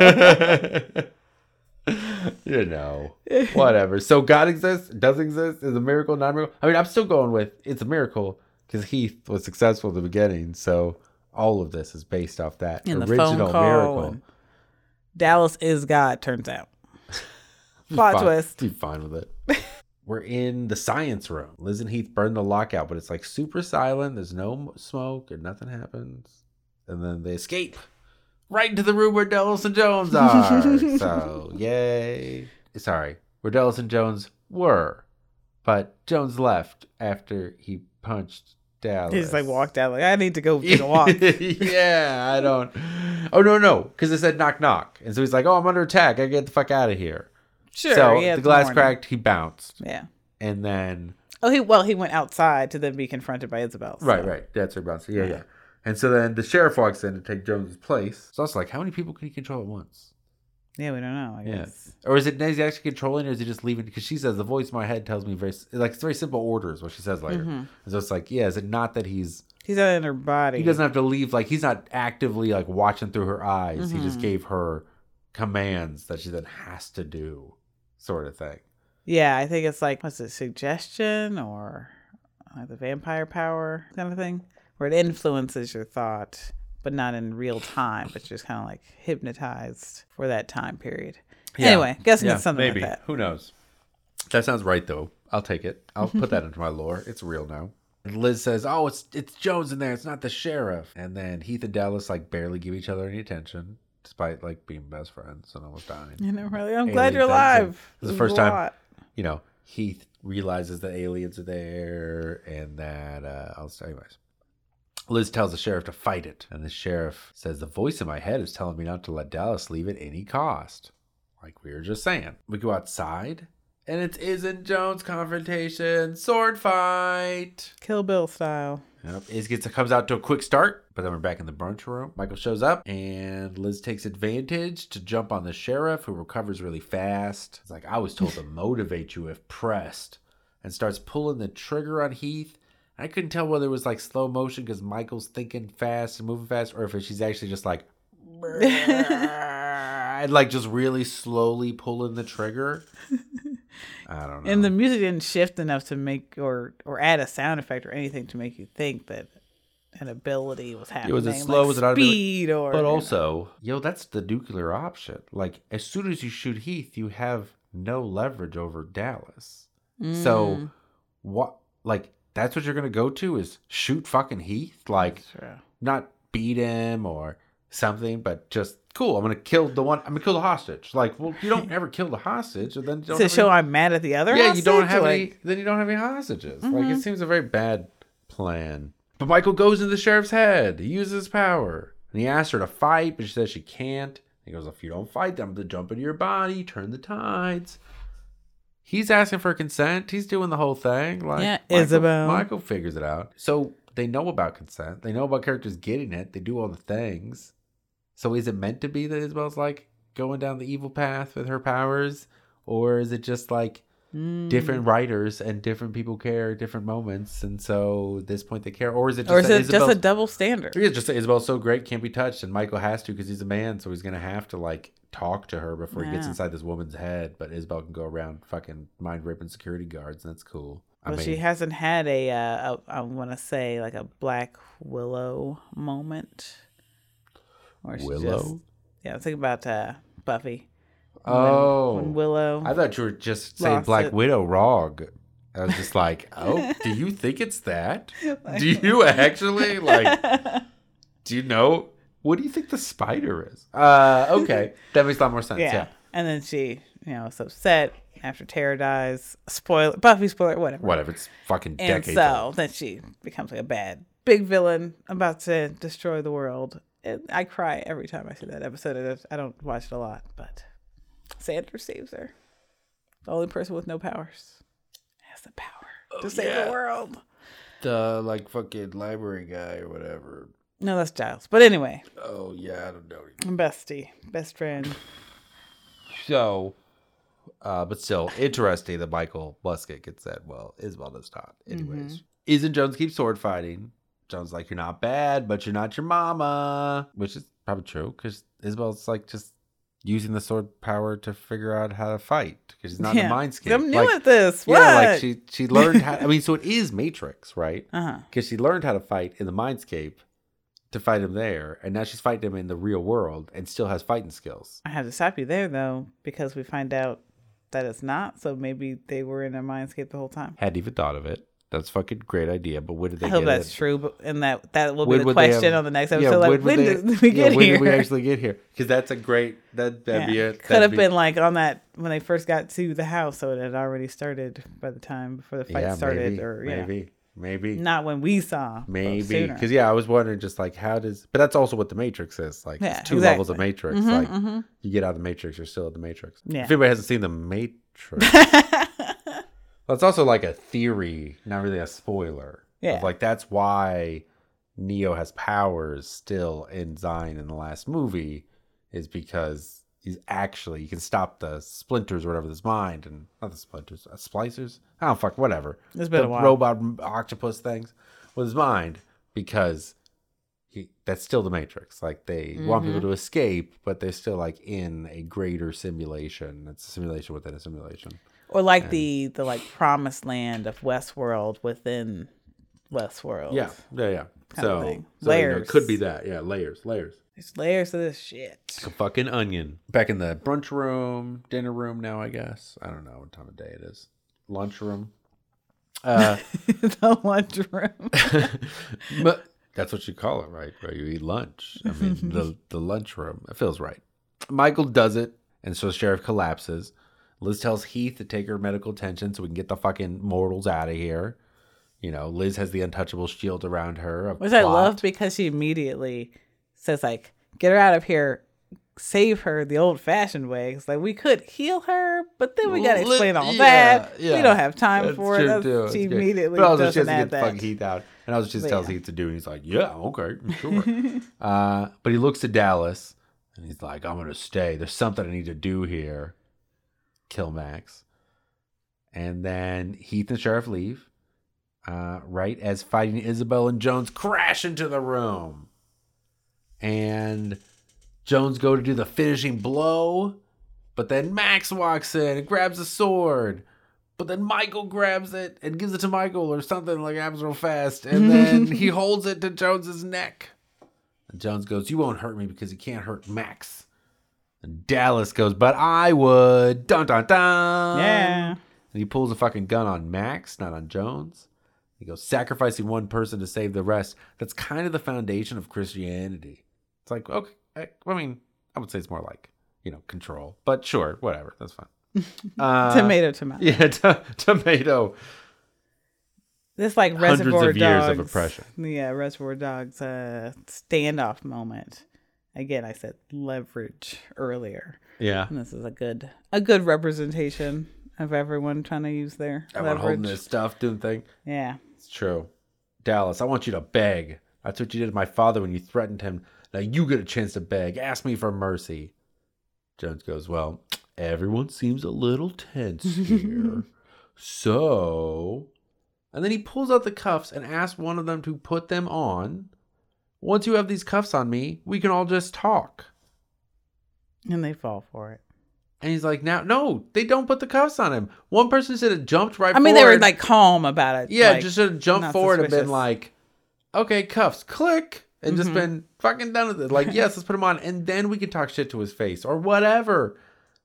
you know, whatever. So God exists, does exist, is a miracle, not a miracle. I mean, I'm still going with it's a miracle because Heath was successful at the beginning. So all of this is based off that and original miracle. Dallas is God, turns out. Plot fine. twist. Be fine with it. We're in the science room. Liz and Heath burn the lockout, but it's like super silent. There's no smoke and nothing happens. And then they escape right into the room where Dallas and Jones are. so, yay. Sorry, where Dallas and Jones were. But Jones left after he punched Dallas. He's like walked out, like, I need to go take a walk. yeah, I don't. Oh, no, no. Because it said knock, knock. And so he's like, oh, I'm under attack. I gotta get the fuck out of here. Sure. so yeah, the glass morning. cracked. He bounced, Yeah. and then Oh, he well, he went outside to then be confronted by Isabel. so- right, right. That's where he bounced. Yeah, yeah. And so then the sheriff walks in to take Jones's place. So I was like, how many people can he control at once? Yeah, we don't know. I Yeah. guess. Or is it is he actually controlling, or is he just leaving? Because she says the voice in my head tells me very like it's very simple orders. What she says later. Mm-hmm. And so it's like, yeah, is it not that he's He's not in her body. he doesn't have to leave like he's not actively like watching through her eyes. He Mm-hmm. just gave her commands that she then has to do, sort of thing. Yeah, I think it's like what's it, suggestion or like the vampire power kind of thing, where it influences your thought, but not in real time, but just kind of like hypnotized for that time period. Yeah. Anyway, guessing it's something maybe. like that. Who knows? That sounds right though. I'll take it. I'll put that into my lore. It's real now. And Liz says, "Oh, it's it's Jones in there. It's not the sheriff." And then Heath and Dallas like barely give each other any attention, despite like being best friends and almost dying. You know, really, I'm glad you're alive. This is the first time, you know, Heath realizes that aliens are there, and that uh, I'll anyways. Liz tells the sheriff to fight it, and the sheriff says, The voice in my head is telling me not to let Dallas leave at any cost. Like we were just saying. We go outside, and it's Isn't Jones confrontation, sword fight. Kill Bill style. Yep. Iz gets comes out to a quick start, but then we're back in the brunch room. Michael shows up, and Liz takes advantage to jump on the sheriff, who recovers really fast. It's like I was told to motivate you if pressed, and starts pulling the trigger on Heath. I couldn't tell whether it was like slow motion because Michael's thinking fast and moving fast, or if she's actually just like, and like just really slowly pulling the trigger. I don't know. And the music didn't shift enough to make or or add a sound effect or anything to make you think that an ability was happening. It was it slow? like Was it automatic? speed or But you know. also, yo, that's the nuclear option. Like, as soon as you shoot Heath, you have no leverage over Dallas. Mm. So, what? Like, that's what you're gonna go to is shoot fucking Heath? Like, not beat him or something, but just cool. I'm gonna kill the one. I'm gonna kill the hostage. Like, well, you don't ever kill the hostage, and then you don't to show any- I'm mad at the other. yeah, you don't have like, any. Then you don't have any hostages. Like, Mm-hmm. it seems a very bad plan. But Michael goes into the sheriff's head. He uses his power, and he asks her to fight, but she says she can't. He goes, "If you don't fight, then I'm gonna jump into your body, turn the tides." He's asking for consent. He's doing the whole thing. Like, Yeah, Michael, Isabel. Michael figures it out. So they know about consent. They know about characters getting it. They do all the things. So is it meant to be that Isabel's like going down the evil path with her powers, or is it just like mm. different writers and different people care at different moments, and so at this point they care, or is it just or is it just a double standard? yeah, just that Isabel's so great, can't be touched, and Michael has to because he's a man, so he's gonna have to like talk to her before he gets inside this woman's head. But Isabel can go around fucking mind raping security guards, and that's cool. I mean, she hasn't had a, uh, a I want to say like a Black Willow moment. Or she Willow? Just, yeah, think about uh, Buffy. When- oh, when Willow. I thought you were just saying Black it. Widow Rog. I was just like, oh, do you think it's that? Do you actually like? Do you know? What do you think the spider is? Uh, okay, that makes a lot more sense. yeah. Yeah. And then she, you know, is upset after Tara dies. Spoiler, Buffy spoiler, whatever. Whatever. It's fucking decades. And so old. then she becomes like a bad big villain about to destroy the world. I cry every time I see that episode. I don't- watch it a lot, but Xander saves her. The only person with no powers has the power to save yeah. the world. The like fucking library guy or whatever. No, that's Giles. But anyway, Oh yeah, I don't know. bestie, best friend. So, uh, but still interesting that Michael Busket gets that. Well, Isabel does not. Anyways, isn't Jones keeps sword fighting? Jones like you're not bad, but you're not your mama, which is probably true because Isabel's like just using the sword power to figure out how to fight because she's not in the mindscape. I'm new like, at this. What? yeah, like she she learned how. I mean, so it is Matrix, right? Uh-huh. because she learned how to fight in the mindscape to fight him there, and now she's fighting him in the real world and still has fighting skills. I have to stop you there though, because we find out that it's not. So maybe they were in a mindscape the whole time. Hadn't even thought of it. That's a fucking great idea, but when did they I hope get that's it? true, but and that that will When be the question have- on the next Yeah, episode. like, would when they- did we yeah, get when did we actually get here? Because that's a great that that'd be it. Could have be- been like on that when they first got to the house, so it had already started by the time before the fight yeah, started, maybe, or yeah, maybe, maybe, not when we saw, maybe. Because yeah, I was wondering just like how does, but that's also what the Matrix is. Like, Yeah, two levels of exactly. Matrix. Mhm, like, mhm. you get out of the Matrix, you're still at the Matrix. Yeah. If anybody hasn't seen the Matrix, it's also like a theory, not really a spoiler. Yeah. Of like that's why Neo has powers still in Zion in the last movie, is because he's actually he can stop the splinters or whatever of his mind and not the splinters, uh, splicers. I don't fuck whatever. It's been the a while. robot octopus things with his mind because he that's still the Matrix. Like they want Mm-hmm. people to escape, but they're still like in a greater simulation. It's a simulation within a simulation. Or like the the like promised land of Westworld within Westworld. Yeah, yeah, yeah. Kind of So, thing. so, you know, it Layers. could be that. Yeah, layers, layers. there's layers of this shit. A fucking onion. Back in the brunch room, dinner room now, I guess. I don't know what time of day it is. Lunch room. Uh, the lunchroom. but that's what you call it, right? Where you eat lunch. I mean, the the lunch room. It feels right. Michael does it, and so sheriff collapses. Liz tells Heath to take her medical attention so we can get the fucking mortals out of here. You know, Liz has the untouchable shield around her. Which I plot. love because she immediately says like, "Get her out of here, save her the old-fashioned way." It's like we could heal her, but then we gotta explain all yeah, that. yeah. We don't have time That's for it. That's-. She immediately but also doesn't has to add get that. fucking Heath out, and I was just But tells yeah. Heath to do, and he's like, "Yeah, okay, sure." uh, but he looks to Dallas, and he's like, "I'm gonna stay. There's something I need to do here. Kill Max." And then Heath and Sheriff leave, uh, right as fighting Isabel and Jones crash into the room. And Jones go to do the finishing blow, but then Max walks in and grabs a sword. But then Michael grabs it and gives it to Michael or something like happens real fast. And then he holds it to Jones's neck. And Jones goes, You won't hurt me because you can't hurt Max. And Dallas goes, But I would. Dun dun dun. Yeah. And he pulls a fucking gun on Max, not on Jones. He goes, sacrificing one person to save the rest. That's kind of the foundation of Christianity. It's like, okay, I, I mean, I would say it's more like, you know, control. But sure, whatever. That's fine. Uh, tomato, tomato. Yeah, to- tomato. This like Hundreds Reservoir of years of Dogs. oppression. Yeah, Reservoir Dogs uh, standoff moment. Again, I said leverage earlier, Yeah. and this is a good a good representation of everyone trying to use their Everyone holding leverage. this stuff, doing thing. Yeah, It's true. Dallas, I want you to beg. That's what you did to my father when you threatened him. Now you get a chance to beg. Ask me for mercy. Jones goes, Well, everyone seems a little tense here. so. And then he pulls out the cuffs and asks one of them to put them on. Once you have these cuffs on me, we can all just talk. and they fall for it. And he's like, Now, no, they don't put the cuffs on him. One person should have jumped right I mean, they were like calm about it. Yeah, like, just should have jumped forward and been like, okay, cuffs, click, and just Mhm. been fucking done with it. Like, yes, let's put him on, and then we can talk shit to his face or whatever.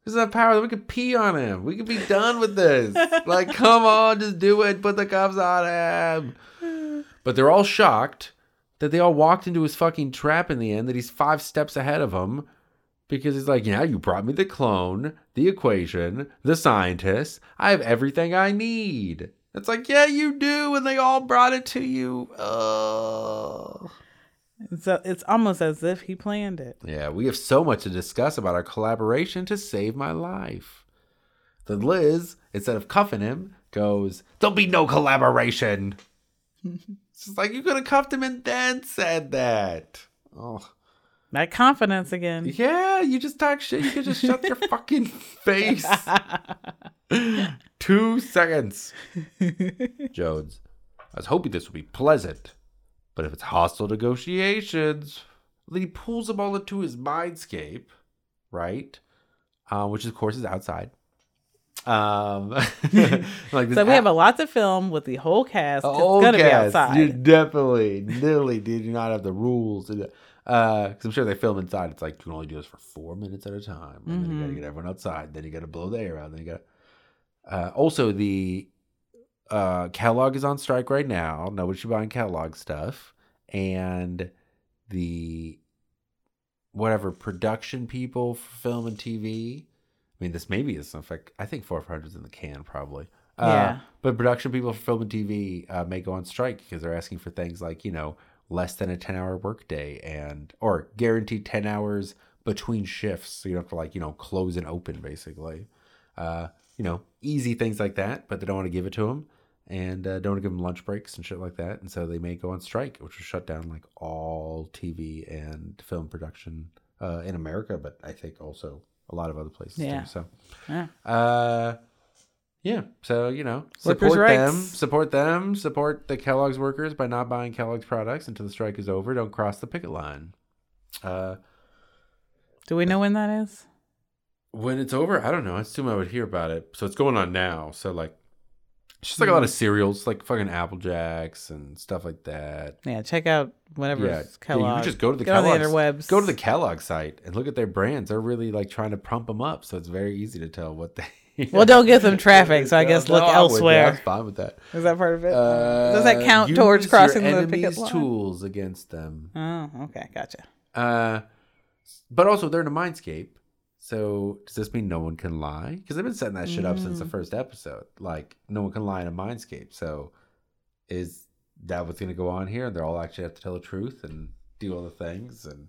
There's that power that we could pee on him. We could be done with this. like, come on, just do it. Put the cuffs on him. But they're all shocked that they all walked into his fucking trap in the end, that he's five steps ahead of them. Because he's like, yeah, you brought me the clone, the equation, the scientist. I have everything I need. It's like, yeah, you do, and they all brought it to you. Ugh. So it's almost as if he planned it. Yeah, we have so much to discuss about our collaboration to save my life. Then Liz, instead of cuffing him, goes, There'll be no collaboration. it's like you could have cuffed him and then said that. Oh. That confidence again. Yeah, you just talk shit. You could just shut your fucking face. Two seconds. Jones, I was hoping this would be pleasant, but if it's hostile negotiations, then he pulls them all into his mindscape, right? Uh, which of course is outside. Um, like this So we have a- lot to film with the whole cast. It's Oh, gonna be cast. outside. You definitely, literally, did not have the rules. do- Uh, because I'm sure they film inside. It's like you can only do this for four minutes at a time, and then you got to Mhm. get everyone outside. Then you got to blow the air out. Then you got. Uh, also, the uh, Kellogg is on strike right now. Nobody should be buying catalog stuff, and the whatever production people for film and TV. I mean, this maybe is in fact. I think 400 is in the can probably. Uh, Yeah. But production people for film and TV uh, may go on strike because they're asking for things like you know less than a 10 hour workday and or guaranteed 10 hours between shifts, so you don't have to like you know close and open basically. Uh, you know, easy things like that, but they don't want to give it to them and uh, don't want to give them lunch breaks and shit like that, and so they may go on strike, which will shut down like all TV and film production uh, in America, but I think also a lot of other places Yeah. too. So. Yeah. Uh, yeah. So you know, Workers' support them, rights. support them, support the Kellogg's workers by not buying Kellogg's products until the strike is over. Don't cross the picket line. Uh, Do we know when that is? when it's over, I don't know. I assume I would hear about it. So it's going on now. So like, it's just like a lot of cereals, like fucking Apple Jacks and stuff like that. Yeah, check out whatever Yeah, yeah, you can just go to the Get on the Kellogg's, interwebs. go to the Kellogg site and look at their brands. They're really like trying to pump them up, so it's very easy to tell what they. Well, don't give them traffic, so I guess look No, with you. elsewhere. I'm fine with that. Is that part of it? Uh, Does that count towards crossing the picket line? tools against them? Oh, okay, gotcha. Uh, but also they're in a mindscape. So does this mean no one can lie? Because they've been setting that shit up since the Mm. first episode. Like no one can lie in a mindscape. So is that what's going to go on here? They're all actually have to tell the truth and do all the things and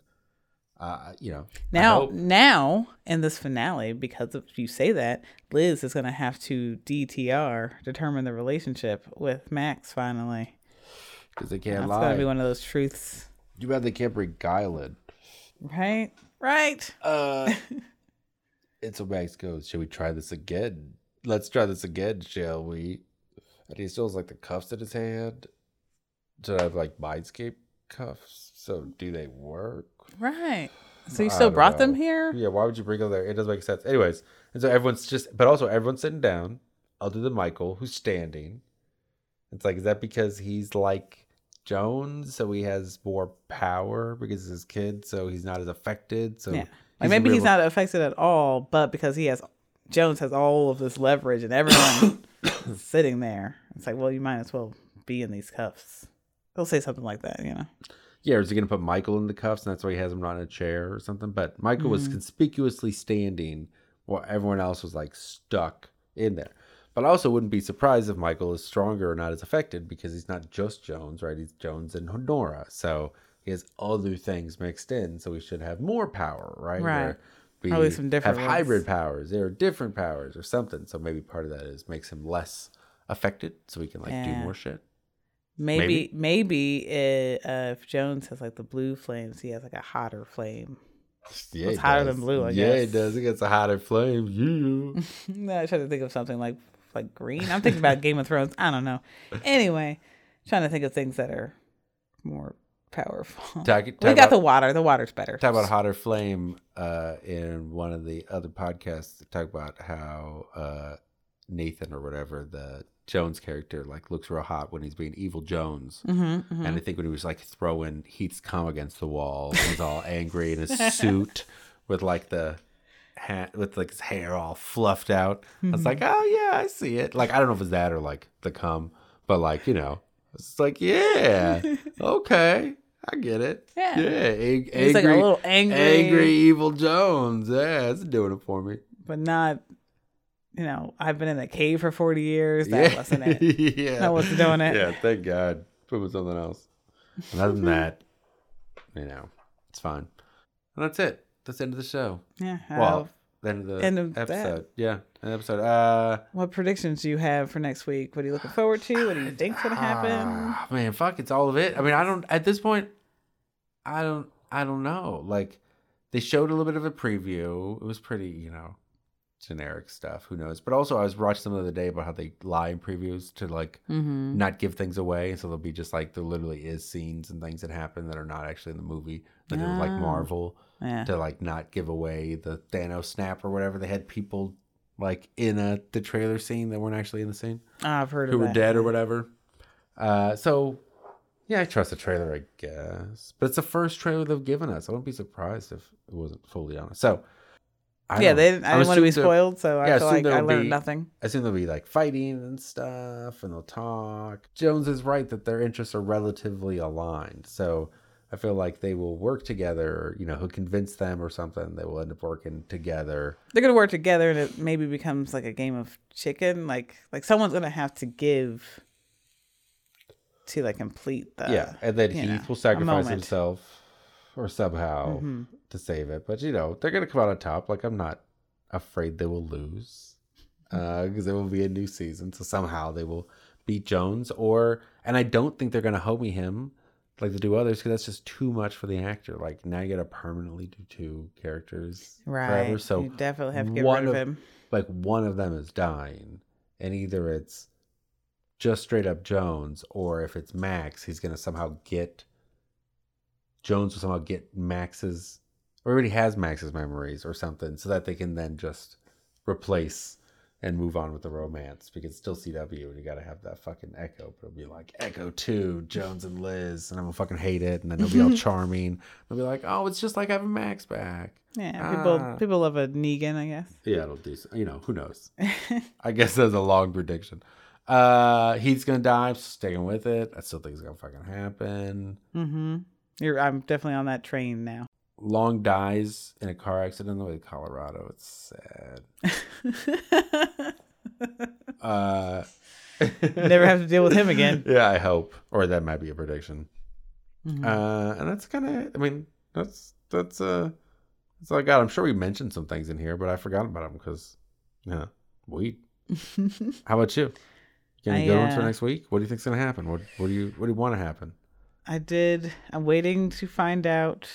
uh, you know. Now, now in this finale, because if you say that, Liz is going to have to DTR determine the relationship with Max. Finally, because they can't that's lie. going to be one of those truths, You bad they can't beguile it. right? Right. Uh, and so Max goes, "Shall we try this again? Let's try this again, shall we?" And he still has like the cuffs in his hand. To have like mindscape cuffs. So do they work? Right. So you still brought them here? Yeah, why would you bring them there? It doesn't make sense. Anyways, and so everyone's just, but also everyone's sitting down, other than Michael, who's standing. It's like, is that because he's like Jones, so he has more power because he's his kid, so he's not as affected? So Yeah. Like maybe he's not affected at all, but because he has Jones has all of this leverage and everyone sitting there. It's like, well, you might as well be in these cuffs. They'll say something like that, you know. Yeah, or is he going to put Michael in the cuffs and that's why he has him not in a chair or something? But Michael was Mhm. conspicuously standing while everyone else was like stuck in there. But I also wouldn't be surprised if Michael is stronger or not as affected because he's not just Jones, right? He's Jones and Honora. So he has other things mixed in. So he should have more power, right? Right. Or be, Probably some different have ones. hybrid powers. There are different powers or something. So maybe part of that is makes him less affected so he can like do more shit. Maybe maybe, uh, uh, if Jones has like the blue flames, he has like a hotter flame. Yeah, It's he hotter does. than blue, I yeah, it does. It gets a hotter flame. Yeah. no, I try to think of something like like green. I'm thinking about Game of Thrones. I don't know. Anyway, trying to think of things that are more powerful. Talk, talk we got about, the water. The water's better. talk about hotter flame uh, in one of the other podcasts. Talk about how uh, Nathan or whatever the Jones character like looks real hot when he's being evil Jones. Mm-hmm, And I think when he was like throwing Heath's cum against the wall, and he's all angry in his suit with like the hat with like his hair all fluffed out. I was like, oh yeah, I see it. Like I don't know if it's that or like the cum, but like you know, it's like yeah, okay, I get it. Yeah. yeah, ang- He's like a angry, little angry, angry evil Jones. Yeah, it's doing it for me. but not. You know, I've been in a cave for 40 years. That yeah. wasn't it. yeah, That wasn't doing it. Yeah, thank God. Put with something else. And other than that, you know, it's fine. And that's it. That's the end of the show. Yeah. Well, uh, the end of the End of that. episode. Yeah, an episode. Uh, what predictions do you have for next week? What are you looking forward to? What do you think's gonna happen? ah, man, fuck, it's all of it. I mean, I don't. At this point, I don't. I don't know. Like, they showed a little bit of a preview. It was pretty, you know, generic stuff. Who knows? But also, I was watching some the other day about how they lie in previews to like Mm-hmm. not give things away. So they'll be just like there literally is scenes and things that happen that are not actually in the movie. Like like Oh. Marvel Yeah. to like not give away the Thanos snap or whatever. They had people like in a the trailer scene that weren't actually in the scene Ah, I've heard who of were that. dead or whatever. Uh, so yeah, I trust the trailer, I guess. But it's the first trailer they've given us. I wouldn't be surprised if it wasn't fully honest. So I yeah, they didn't, I didn't want to be spoiled, so I yeah, feel assume like I there'll learned be- nothing. I assume they'll be like fighting and stuff, and they'll talk. Jones is right that their interests are relatively aligned, so I feel like they will work together. You know, he'll convince them or something. They will end up working together. They're gonna work together, and it maybe becomes like a game of chicken. Like like someone's gonna have to give to like complete the yeah, and then Heath know, will sacrifice himself or somehow Mhm. to save it. But you know, they're gonna come out on top. Like I'm not afraid they will lose because there will be a new season. So somehow they will beat Jones, or and I don't think they're gonna homie him like they do others because that's just too much for the actor. Like now you gotta permanently do two characters right. forever. So you definitely have to get one rid of of- him. like one of them is dying, and either it's just straight up Jones, or if it's Max, he's gonna somehow get Jones will somehow get Max's or already has Max's memories or something, so that they can then just replace and move on with the romance because it's still CW and you gotta have that fucking Echo, but it'll be like Echo two, Jones and Liz, and I'm gonna fucking hate it, and then it'll be all charming. They'll be like, oh, it's just like having Max back. Yeah, people Ah. people love a Negan, I guess. Yeah, it'll do. You know, who knows? I guess that's a long prediction. Uh, he's gonna die. I'm sticking with it. I still think it's gonna fucking happen. mm-hmm. You're I'm definitely on that train now. Long dies in a car accident in the way of Colorado. It's sad. Uh, Never have to deal with him again. Yeah, I hope. Or that might be a prediction. Mhm. Uh, and that's kind of. I mean, that's that's uh, that's all I got. I'm sure we mentioned some things in here, but I forgot about them because, yeah, weed. How about you? Got you I, for uh, next week? What do you think's gonna happen? What What do you What do you want to happen? I did. I'm waiting to find out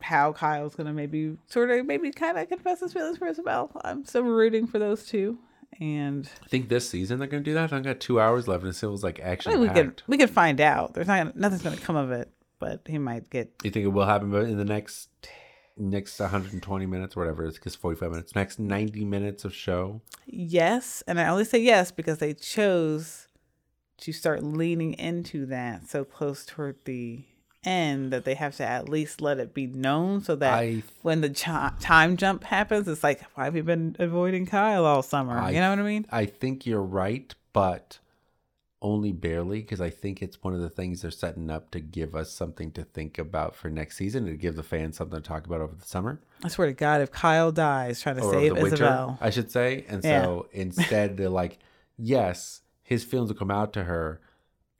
how Kyle's gonna maybe sort of maybe kind of confess his feelings for Isabel. I'm still rooting for those two, And I think this season they're gonna do that. I got two hours left, and it feels like action we could we could find out. There's not nothing's gonna come of it, but he might get You think it will happen in the next next 120 minutes, or whatever? It's because 45 minutes. Next 90 minutes of show. yes, and I only say yes because they chose to start leaning into that so close toward the end that they have to at least let it be known so that I when the chi- time jump happens, it's like, why have you been avoiding Kyle all summer? I- you know what I mean? I think you're right, but only barely because I think it's one of the things they're setting up to give us something to think about for next season and to give the fans something to talk about over the summer I swear to God, if Kyle dies trying to or save the winter, Isabel, I should say. And Yeah. so instead, they're like, yes, his feelings will come out to her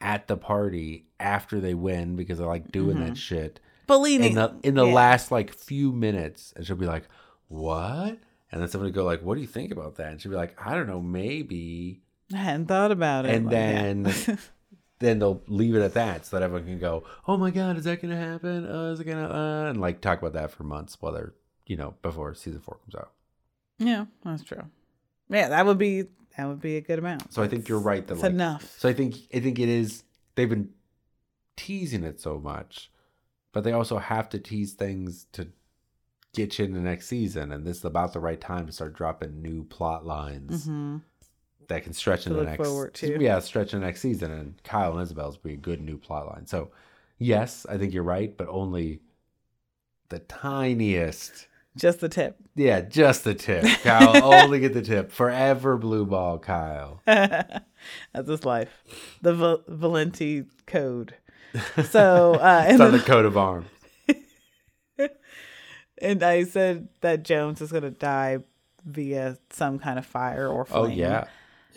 at the party after they win because they're like doing that mm-hmm. shit. believe me, In the in the yeah. last like few minutes, and she'll be like, "What?" And then somebody go like, "What do you think about that?" And she'll be like, "I don't know, maybe." I hadn't thought about it. and Like, then then they'll leave it at that so that everyone can go oh my god is that gonna happen uh, is it gonna uh, and like talk about that for months while they're you know before season four comes out yeah, that's true. Yeah, that would be that would be a good amount. so i think you're right that That's like enough. so i think i think it is they've been teasing it so much but they also have to tease things to get you in the next season and this is about the right time to start dropping new plot lines hmm that can stretch To into the next yeah stretch in the next season and kyle and isobel's be a good new plot line so yes i think you're right but only the tiniest Just the tip. yeah just the tip kyle only get the tip forever blue ball kyle That's his life. The Val- Valenti code. So, uh, it's on the coat of arms and I said that Jones is going to die via some kind of fire or flame. oh yeah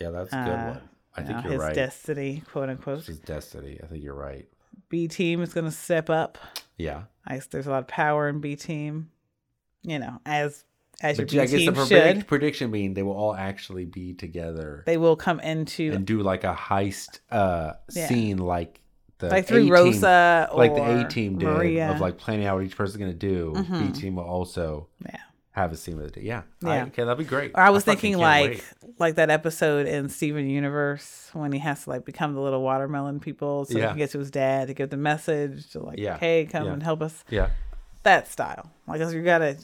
yeah that's a good Uh, one i think know, you're his right destiny, quote unquote. It's his destiny i think you're right B team is going to step up. yeah I, there's a lot of power in B team. You know, as as your but B i guess the team predict- should. prediction being they will all actually be together They will come into and do like a heist uh Yeah. scene like the like through A-team- Rosa or like the A team did Maria. of like planning out what each person's gonna do. Mhm. B team will also yeah. Have a scene with it. Yeah. I- Yeah. okay, that'd be great. Or I was fucking thinking like wait. like that episode in Steven Universe when he has to like become the little watermelon people so he Yeah. can get to his dad to give the message to like, Yeah. hey, come Yeah. and help us. Yeah, That style. Like you gotta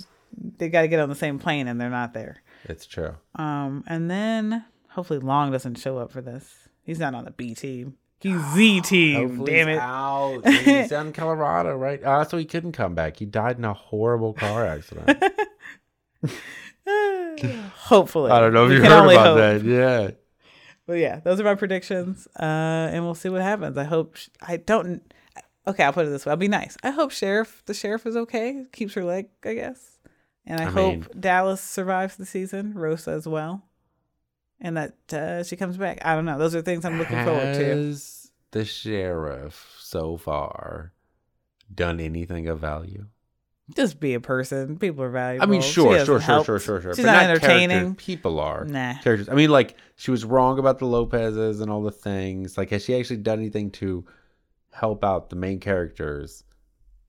they gotta get on the same plane and they're not there. it's true. Um and then hopefully Long doesn't show up for this. He's not on the B team. He's Z team. Damn it. out. He's down in Colorado, right? Uh, so he couldn't come back. He died in a horrible car accident. Hopefully. I don't know if We you can heard about hope. that. Yeah. But yeah, those are my predictions. Uh, and we'll see what happens. I hope sh- I don't. Okay, I'll put it this way. I'll be nice. I hope sheriff the sheriff is okay. Keeps her leg, I guess. And I, I hope mean- Dallas survives the season. Rosa as well. And that uh, she comes back. I don't know. Those are things I'm looking forward to. Has the sheriff so far done anything of value? Just be a person. People are valuable. I mean, sure, sure, sure, sure, sure, sure. She's but not, character. entertaining. People are. Nah. characters. I mean, like she was wrong about the Lopez's and all the things. Like, has she actually done anything to help out the main characters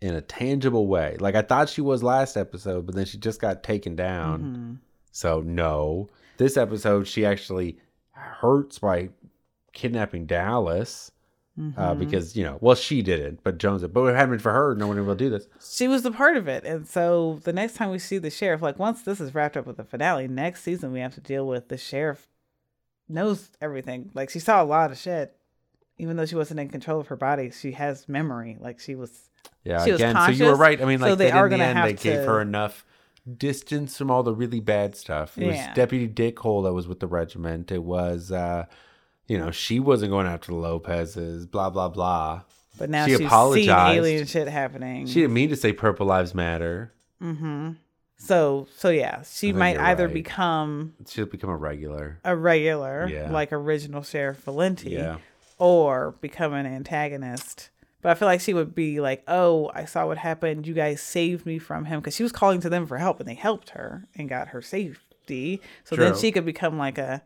in a tangible way? Like, I thought she was last episode, but then she just got taken down. Mhm. So no, this episode she actually hurts by kidnapping Dallas. Uh, Mhm. because you know, well, she did it, but Jones did. But if it hadn't been for her, no one will do this. she was the part of it. And so the next time we see the sheriff, like once this is wrapped up with the finale, next season we have to deal with the sheriff knows everything. Like she saw a lot of shit. Even though she wasn't in control of her body, she has memory. Like she was Yeah, She was again, so you were right. I mean, so like they are in the have they gave her enough distance from all the really bad stuff. It Yeah. was Deputy Dick Hole that was with the regiment. It was, uh, you know, she wasn't going after the Lopez's. Blah blah blah. but now She she's apologized. seen alien shit happening. She didn't mean to say Purple Lives Matter. mm-hmm. So so yeah, she might either right. become She'll become a regular. a regular, Yeah. like original Sheriff Valenti, Yeah. or become an antagonist. But I feel like she would be like, "Oh, I saw what happened. You guys saved me from him," because she was calling to them for help, and they helped her and got her safety. So then she could become like a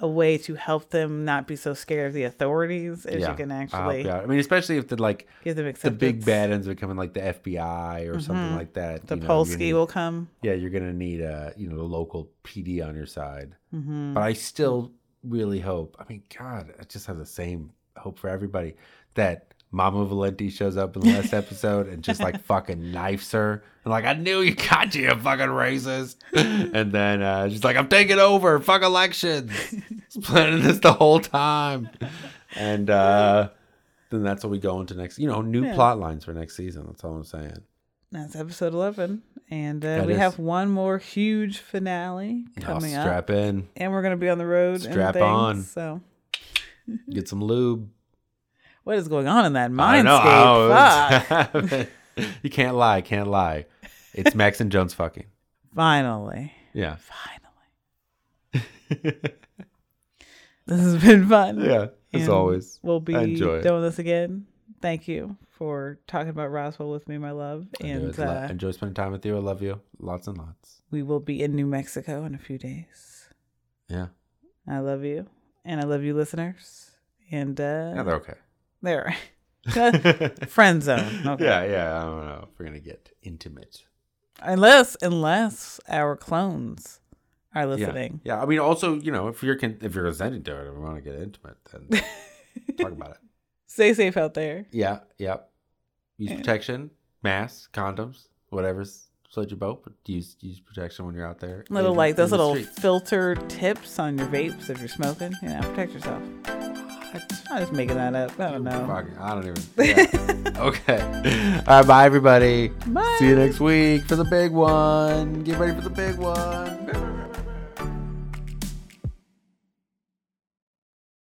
a way to help them not be so scared of the authorities as you can actually out. I mean, especially if the like give them the big bad ends becoming like the FBI or something like that. Mm-hmm. The you know, Polsky need- will come. yeah, you're gonna need a you know the local PD on your side. Mm-hmm. But I still really hope. I mean, God, I just have the same hope for everybody that Mama Valenti shows up in the last episode and just like fucking knifes her and like I knew you got you, you fucking racist. and then uh, she's like, I'm taking over, fuck elections. He's planning this the whole time. And uh, then that's what we go into next. You know, new Yeah. plot lines for next season. That's all I'm saying. That's episode 11. And uh, we is- have one more huge finale coming up. strap in, And we're going to be on the road. and Strap things, on. So, get some lube. What is going on in that mindscape? Fuck. you can't lie. Can't lie. It's Max and Jones fucking. Finally. Yeah. Finally. This has been fun. yeah. As And always. We'll be I enjoy it. doing this again. Thank you for talking about Roswell with me, my love. I And enjoy, uh, enjoy spending time with you. I love you. Lots and lots. we will be in New Mexico in a few days. Yeah. I love you. And I love you, listeners. And uh, Yeah, they're okay. There. Friend zone. Okay. Yeah, yeah. I don't know if we're gonna get intimate. Unless, unless our clones are listening. Yeah. I mean, also, you know, if you're con- if you're consenting to it and we want to get intimate, then talk about it. Stay safe out there. Yeah. Yeah. Use Yeah. protection, masks, condoms, whatever's float your boat. But use use protection when you're out there. Little in- like those little filtered tips on your vapes if you're smoking. You know, protect yourself. I'm just making that up. I don't know. I don't even. Yeah. okay. All right. Bye, everybody. Bye. See you next week for the big one. Get ready for the big one.